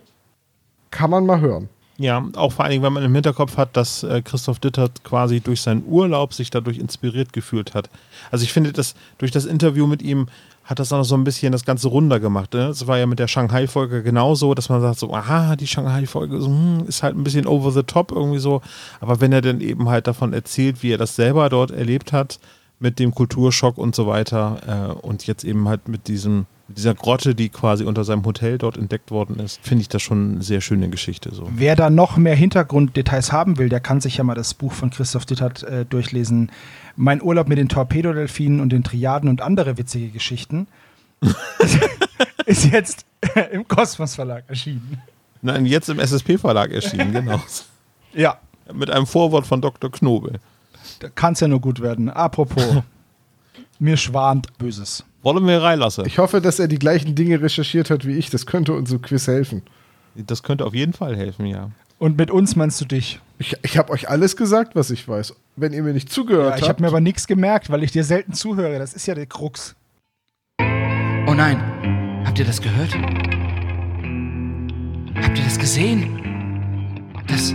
Kann man mal hören. Ja, auch vor allen Dingen, wenn man im Hinterkopf hat, dass äh, Christoph Dittert quasi durch seinen Urlaub sich dadurch inspiriert gefühlt hat. Also ich finde, dass durch das Interview mit ihm hat das auch noch so ein bisschen das Ganze runder gemacht. Ne? War ja mit der Shanghai-Folge genauso, dass man sagt so, aha, die Shanghai-Folge so, hm, ist halt ein bisschen over the top irgendwie so. Aber wenn er dann eben halt davon erzählt, wie er das selber dort erlebt hat, mit dem Kulturschock und so weiter äh, und jetzt eben halt mit diesem Mit dieser Grotte, die quasi unter seinem Hotel dort entdeckt worden ist, finde ich das schon eine sehr schöne Geschichte. So. Wer da noch mehr Hintergrunddetails haben will, der kann sich ja mal das Buch von Christoph Dittert äh, durchlesen. Mein Urlaub mit den Torpedodelfinen und den Triaden und andere witzige Geschichten. <laughs> ist jetzt im Kosmos Verlag erschienen. Nein, jetzt im SSP-Verlag erschienen, genau. <laughs> Ja, Mit einem Vorwort von Dr. Knobel. da kann es ja nur gut werden. Apropos, <laughs> mir schwant Böses. Wollen wir reinlassen? Ich hoffe, dass er die gleichen Dinge recherchiert hat wie ich. Das könnte unserem Quiz helfen. Das könnte auf jeden Fall helfen, ja. Und mit uns meinst du dich? Ich, ich habe euch alles gesagt, was ich weiß. Wenn ihr mir nicht zugehört Ja, ich habt. habe mir aber nichts gemerkt, weil ich dir selten zuhöre. Das ist ja der Krux. Oh nein, habt ihr das gehört? Habt ihr das gesehen? Das,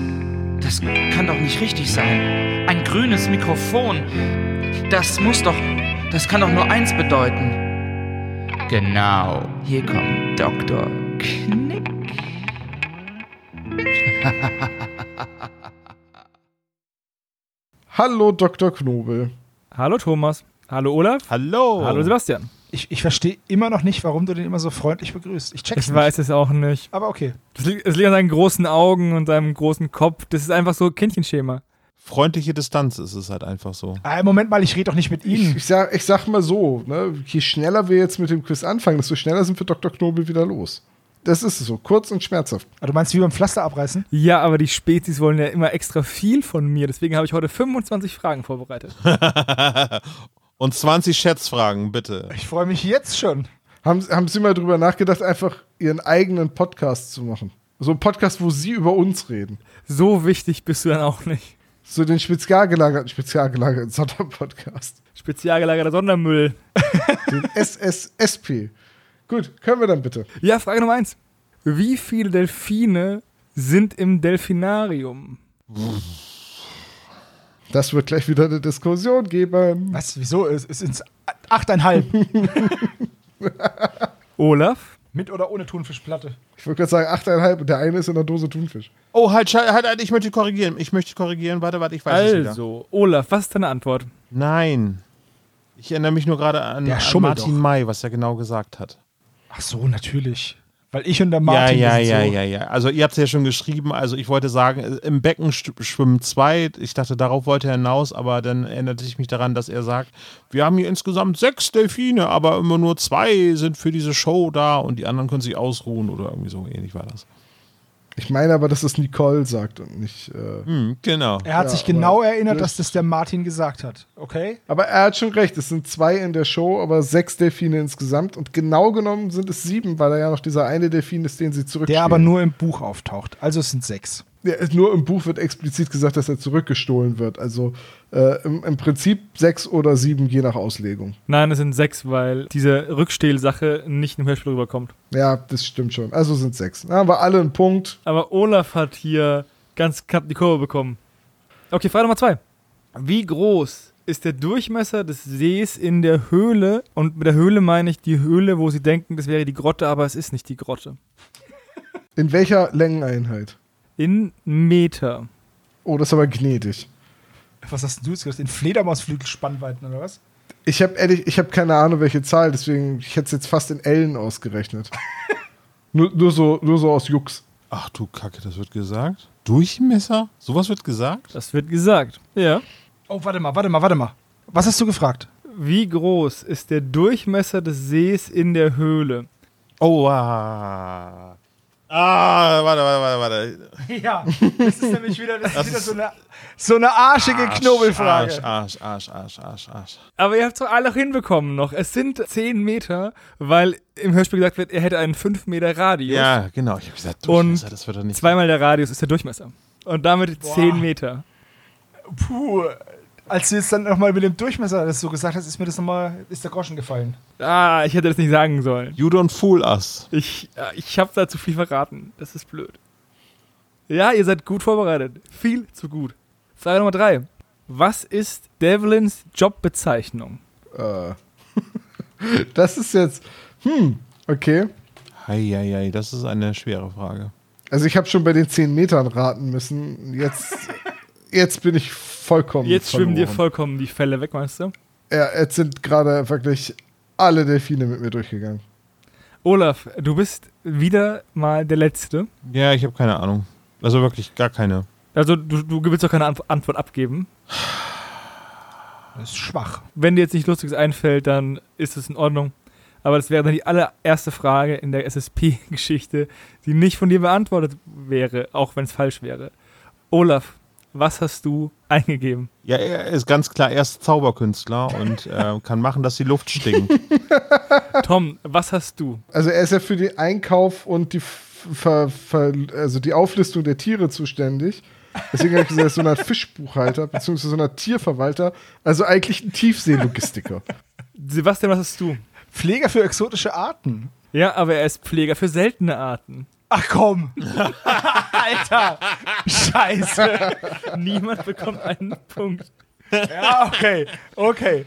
das kann doch nicht richtig sein. Ein grünes Mikrofon. Das muss doch, das kann doch nur eins bedeuten. Genau, hier kommt Dr. Knick. <laughs> Hallo, Dr. Knobel. Hallo Thomas. Hallo Olaf. Hallo! Hallo Sebastian. Ich, ich verstehe immer noch nicht, warum du den immer so freundlich begrüßt. Ich check's Ich weiß es auch nicht. nicht. Aber okay. Es liegt, es liegt an seinen großen Augen und seinem großen Kopf. Das ist einfach so Kindchenschema. Freundliche Distanz ist es halt einfach so. Ah, Moment mal, ich rede doch nicht mit Ich, Ihnen. ich, sag, ich sag mal so, ne, je schneller wir jetzt mit dem Quiz anfangen, desto schneller sind wir Dr. Knobel wieder los. Das ist es so, kurz und schmerzhaft. Ah, Du meinst wie beim Pflaster abreißen? Ja, aber die Spezies wollen ja immer extra viel von mir. Deswegen habe ich heute 25 Fragen vorbereitet. <laughs> Und 20 Schätzfragen, bitte. Ich freue mich jetzt schon. Haben, haben Sie mal drüber nachgedacht, einfach Ihren eigenen Podcast zu machen? So ein Podcast, wo Sie über uns reden. So wichtig bist du dann auch nicht. So den spezialgelagerten, spezialgelagerten Sonderpodcast. Spezialgelagerter Sondermüll. <laughs> Den SSSP. Gut, können wir dann bitte. Ja, Frage Nummer eins. Wie viele Delfine sind im Delfinarium? Das wird gleich wieder eine Diskussion geben. Was? Wieso? Es es sind achteinhalb. <laughs> Olaf? Mit oder ohne Thunfischplatte? Ich würde gerade sagen, 8,5 und der eine ist in der Dose Thunfisch. Oh, halt, halt, halt, ich möchte korrigieren. Ich möchte korrigieren. Warte, warte, ich weiß es wieder. Also, Olaf, was ist deine Antwort? Nein. Ich erinnere mich nur gerade an, an Martin doch. May, was er genau gesagt hat. Ach so, natürlich. Weil ich und der Martin. ja, ja, ja, so. ja, ja. Also ihr habt es ja schon geschrieben. Also ich wollte sagen, im Becken sch- schwimmen zwei. Ich dachte, darauf wollte er hinaus, aber dann erinnerte ich mich daran, dass er sagt, wir haben hier insgesamt sechs Delfine, aber immer nur zwei sind für diese Show da und die anderen können sich ausruhen oder irgendwie so ähnlich war das. Ich meine aber, dass es Nicole sagt und nicht. Äh Hm, genau. Er hat Ja, sich genau erinnert, dass das der Martin gesagt hat. Okay? aber er hat schon recht, es sind zwei in der Show, aber sechs Delfine insgesamt. Und genau genommen sind es sieben, weil er ja noch dieser eine Delfin ist, den sie zurückspielen. Der aber nur im Buch auftaucht. Also es sind sechs. Ja, nur im Buch wird explizit gesagt, dass er zurückgestohlen wird. Also äh, im, im Prinzip sechs oder sieben, je nach Auslegung. Nein, es sind sechs, weil diese Rückstehlsache nicht im Hörspiel rüberkommt. Ja, das stimmt schon. Also sind sechs. Da haben wir alle einen Punkt. Aber Olaf hat hier ganz knapp die Kurve bekommen. Okay, Frage Nummer zwei. Wie groß ist der Durchmesser des Sees in der Höhle? Und mit der Höhle meine ich die Höhle, wo sie denken, das wäre die Grotte, aber es ist nicht die Grotte. In welcher Längeneinheit? In Meter. Oh, das ist aber gnädig. Was hast denn du jetzt gesagt? In Fledermausflügelspannweiten oder was? Ich habe ehrlich, ich habe keine Ahnung, welche Zahl, deswegen, ich hätte es jetzt fast in Ellen ausgerechnet. <laughs> nur, nur, so, nur so aus Jux. Ach du Kacke, das wird gesagt? Durchmesser? Sowas wird gesagt? Das wird gesagt. Ja. Oh, warte mal, warte mal, warte mal. Was hast du gefragt? Wie groß ist der Durchmesser des Sees in der Höhle? Oh, ah. Ah, warte, warte, warte, warte. <laughs> Ja, das ist nämlich wieder, das ist wieder so, eine, so eine arschige Knobelfrage. Arsch, Arsch, Arsch, Arsch, Arsch, Arsch. Aber ihr habt es doch alle hinbekommen noch. Es sind 10 Meter, weil im Hörspiel gesagt wird, er hätte einen 5 Meter Radius. Ja, genau. Ich habe gesagt, Und Durchmesser, das wird doch nicht. Zweimal der Radius ist der Durchmesser. Und damit 10 Meter. Puh. Als du jetzt dann nochmal mit dem Durchmesser das so gesagt hast, ist mir das nochmal, ist der Groschen gefallen. Ah, ich hätte das nicht sagen sollen. You don't fool us. Ich, äh, ich habe da zu viel verraten. Das ist blöd. Ja, ihr seid gut vorbereitet. Viel zu gut. Frage Nummer 3. Was ist Devlins Jobbezeichnung? Äh. <laughs> das ist jetzt. Hm, okay. Heieiei, das ist eine schwere Frage. Also ich habe schon bei den 10 Metern raten müssen. Jetzt, <laughs> jetzt bin ich vollkommen. Jetzt schwimmen dir vollkommen die Fälle weg, meinst du? Ja, jetzt sind gerade wirklich alle Delfine mit mir durchgegangen. Olaf, du bist wieder mal der Letzte. Ja, ich habe keine Ahnung. Also wirklich gar keine. Also du, du willst doch keine Antw- Antwort abgeben. Das ist schwach. Wenn dir jetzt nicht Lustiges einfällt, dann ist es in Ordnung. Aber das wäre dann die allererste Frage in der SSP-Geschichte, die nicht von dir beantwortet wäre, auch wenn es falsch wäre. Olaf, was hast du eingegeben? Ja, er ist ganz klar erst Zauberkünstler und äh, <laughs> kann machen, dass die Luft stinkt. <laughs> Tom, was hast du? Also er ist ja für den Einkauf und die, Ver, Ver, also die Auflistung der Tiere zuständig. Deswegen habe ich gesagt, er ist so eine Art Fischbuchhalter, beziehungsweise so eine Art Tierverwalter. Also eigentlich ein Tiefseelogistiker. Sebastian, was hast du? Pfleger für exotische Arten. Ja, aber er ist Pfleger für seltene Arten. Ach komm. <laughs> Alter. Scheiße. Niemand bekommt einen Punkt. Ja, okay. Okay.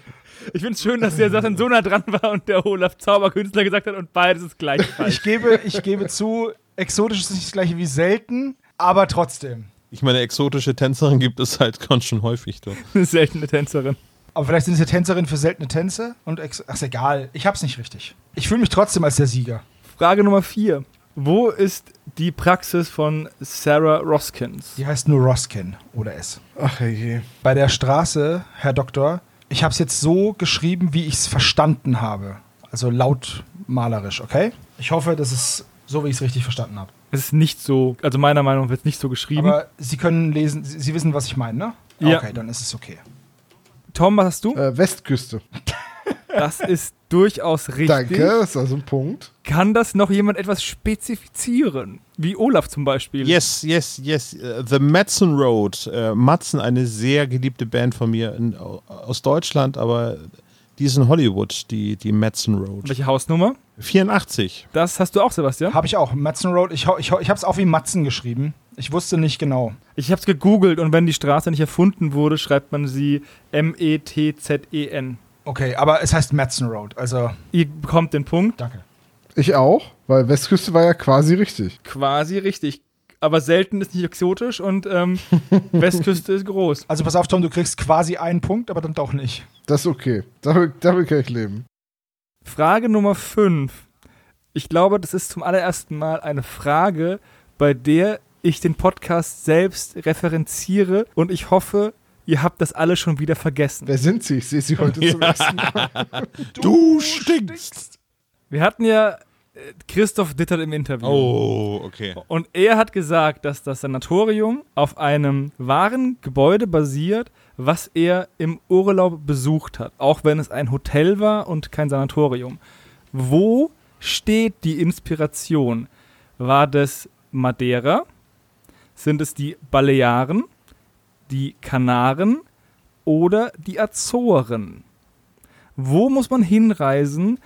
Ich finde es schön, dass der Sachen so nah dran war und der Olaf Zauberkünstler gesagt hat und beides ist gleich falsch. Ich gebe, ich gebe zu, exotisch ist nicht das gleiche wie selten, aber trotzdem. Ich meine, exotische Tänzerin gibt es halt ganz schön häufig. Doch. <laughs> Eine seltene Tänzerin. Aber vielleicht sind es ja Tänzerinnen für seltene Tänze und ex Ach, ist egal. Ich hab's nicht richtig. Ich fühle mich trotzdem als der Sieger. Frage Nummer vier. Wo ist die Praxis von Sarah Roskins? Die heißt nur Roskin oder S. Ach je. Bei der Straße, Herr Doktor, ich habe es jetzt so geschrieben, wie ich es verstanden habe. Also laut malerisch, okay? Ich hoffe, das ist so, wie ich es richtig verstanden habe. Es ist nicht so, also meiner Meinung nach wird es nicht so geschrieben. Aber Sie können lesen, Sie, Sie wissen, was ich meine, ne? Ja. Okay, dann ist es okay. Tom, was hast du? Äh, Westküste. Das ist durchaus richtig. Danke, das ist also ein Punkt. Kann das noch jemand etwas spezifizieren? Wie Olaf zum Beispiel. Yes, yes, yes. äh, The Madsen Road. Äh, Madsen, eine sehr geliebte Band von mir in, aus Deutschland, aber die ist in Hollywood, die, die Madsen Road. Welche Hausnummer? 84. Das hast du auch, Sebastian? Habe ich auch. Matzen Road. Ich, ich, ich habe es auch wie Matzen geschrieben. Ich wusste nicht genau. Ich habe es gegoogelt und wenn die Straße nicht erfunden wurde, schreibt man sie E M-E-T-Z-E-N. Okay, aber es heißt Matzen Road. Also, Ihr bekommt den Punkt. danke. Ich auch, weil Westküste war ja quasi richtig. Quasi richtig. Aber selten ist nicht exotisch und ähm, <laughs> Westküste ist groß. Also pass auf, Tom, du kriegst quasi einen Punkt, aber dann doch nicht. Das ist okay. Damit, damit kann ich leben. Frage Nummer 5. Ich glaube, das ist zum allerersten Mal eine Frage, bei der ich den Podcast selbst referenziere und ich hoffe, ihr habt das alle schon wieder vergessen. Wer sind Sie? Ich sehe Sie heute <laughs> zum ersten Mal. <laughs> Du stinkst! Wir hatten ja äh, Christoph Dittert im Interview. Oh, okay. Und er hat gesagt, dass das Sanatorium auf einem wahren Gebäude basiert, was er im Urlaub besucht hat, auch wenn es ein Hotel war und kein Sanatorium. Wo steht die Inspiration? War das Madeira? Sind es die Balearen, die Kanaren oder die Azoren? Wo muss man hinreisen,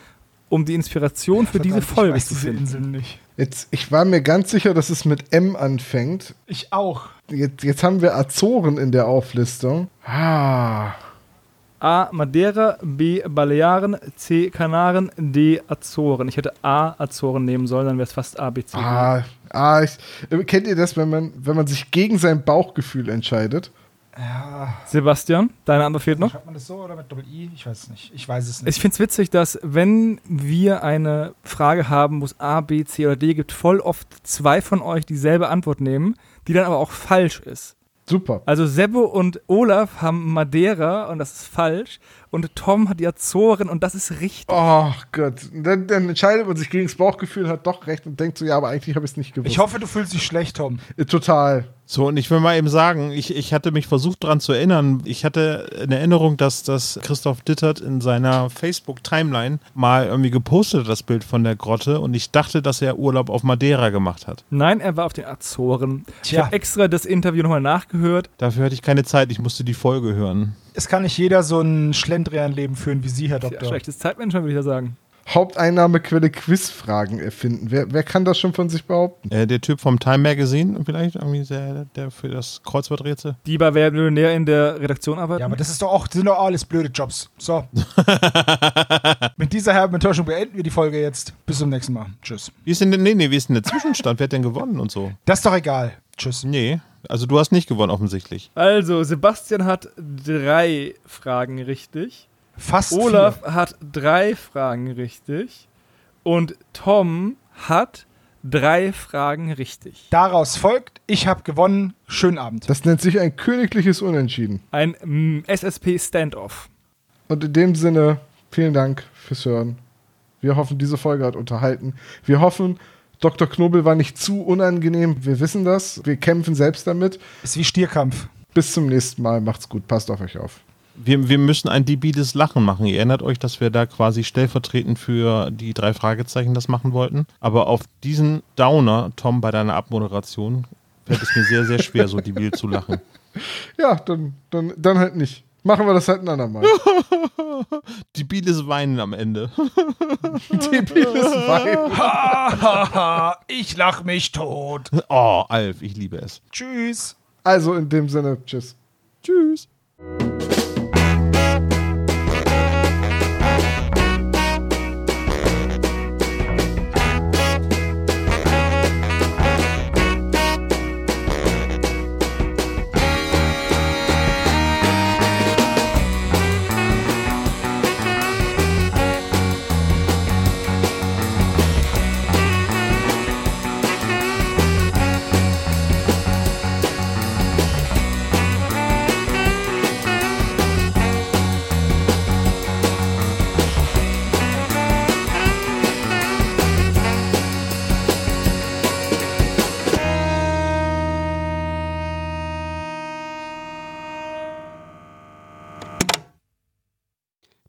um die Inspiration für diese Folge weiß zu diese finden? Inseln nicht. Jetzt, ich war mir ganz sicher, dass es mit M anfängt. Ich auch. Jetzt, jetzt haben wir Azoren in der Auflistung. Ah. A. Madeira, B. Balearen, C. Kanaren, D. Azoren. Ich hätte A. Azoren nehmen sollen, dann wäre es fast A, B, C. Ah, ah ich, äh, kennt ihr das, wenn man, wenn man sich gegen sein Bauchgefühl entscheidet? Ja. Sebastian, deine Antwort fehlt noch? Schreibt man das so oder mit Doppel-I? Ich weiß es nicht. Ich weiß es nicht. Ich finde es witzig, dass wenn wir eine Frage haben, wo es A, B, C oder D gibt, voll oft zwei von euch dieselbe Antwort nehmen, die dann aber auch falsch ist. Super. Also Sebbo und Olaf haben Madeira und das ist falsch. Und Tom hat die Azoren und das ist richtig. Oh Gott. Dann, dann entscheidet man sich gegen das Bauchgefühl und hat doch recht und denkt so, ja, aber eigentlich habe ich es nicht gewusst. ich hoffe, du fühlst dich schlecht, Tom. Äh, Total. So, und ich will mal eben sagen, ich, ich hatte mich versucht daran zu erinnern. Ich hatte eine Erinnerung, dass das Christoph Dittert in seiner Facebook-Timeline mal irgendwie gepostet hat, das Bild von der Grotte. Und ich dachte, dass er Urlaub auf Madeira gemacht hat. Nein, er war auf den Azoren. Ich Tja. habe extra das Interview nochmal nachgehört. Dafür hatte ich keine Zeit, ich musste die Folge hören. Es kann nicht jeder so ein Schlendrian-Leben führen wie Sie, Herr Ja, Doktor. schlechtes Zeitmanagement, würde ich ja sagen. Haupteinnahmequelle Quizfragen erfinden. Wer, wer kann das schon von sich behaupten? Äh, der Typ vom Time Magazine vielleicht, irgendwie der, der für das Kreuzworträtsel. Die bei Wer wird Millionär in der Redaktion arbeiten. Ja, aber das ist doch auch, das sind doch alles blöde Jobs. So. <laughs> Mit dieser herben Enttäuschung beenden wir die Folge jetzt. Bis zum nächsten Mal. Tschüss. Wie ist denn, nee, nee, wie ist denn der Zwischenstand? Wer hat denn gewonnen und so? Das ist doch egal. Tschüss. Nee, also du hast nicht gewonnen offensichtlich. Also, Sebastian hat drei Fragen richtig. Fast Olaf hat drei Fragen richtig. Und Tom hat drei Fragen richtig. Daraus folgt, ich habe gewonnen. Schönen Abend. Das nennt sich ein königliches Unentschieden. Ein mm, SSP Standoff. Und in dem Sinne, vielen Dank fürs Hören. Wir hoffen, diese Folge hat unterhalten. Wir hoffen, Dr. Knobel war nicht zu unangenehm. Wir wissen das. Wir kämpfen selbst damit. Ist wie Stierkampf. Bis zum nächsten Mal. Macht's gut. Passt auf euch auf. Wir, wir müssen ein debiles Lachen machen. Ihr erinnert euch, dass wir da quasi stellvertretend für die drei Fragezeichen das machen wollten. Aber auf diesen Downer, Tom, bei deiner Abmoderation, fällt es mir sehr, sehr schwer, so debil zu lachen. <laughs> Ja, dann, dann, dann halt nicht. Machen wir das halt ein andermal. <laughs> Debiles Weinen am Ende. <laughs> Debiles Wein. ich lach mich tot. Oh, Alf, ich liebe es. Tschüss. Also in dem Sinne, tschüss. Tschüss.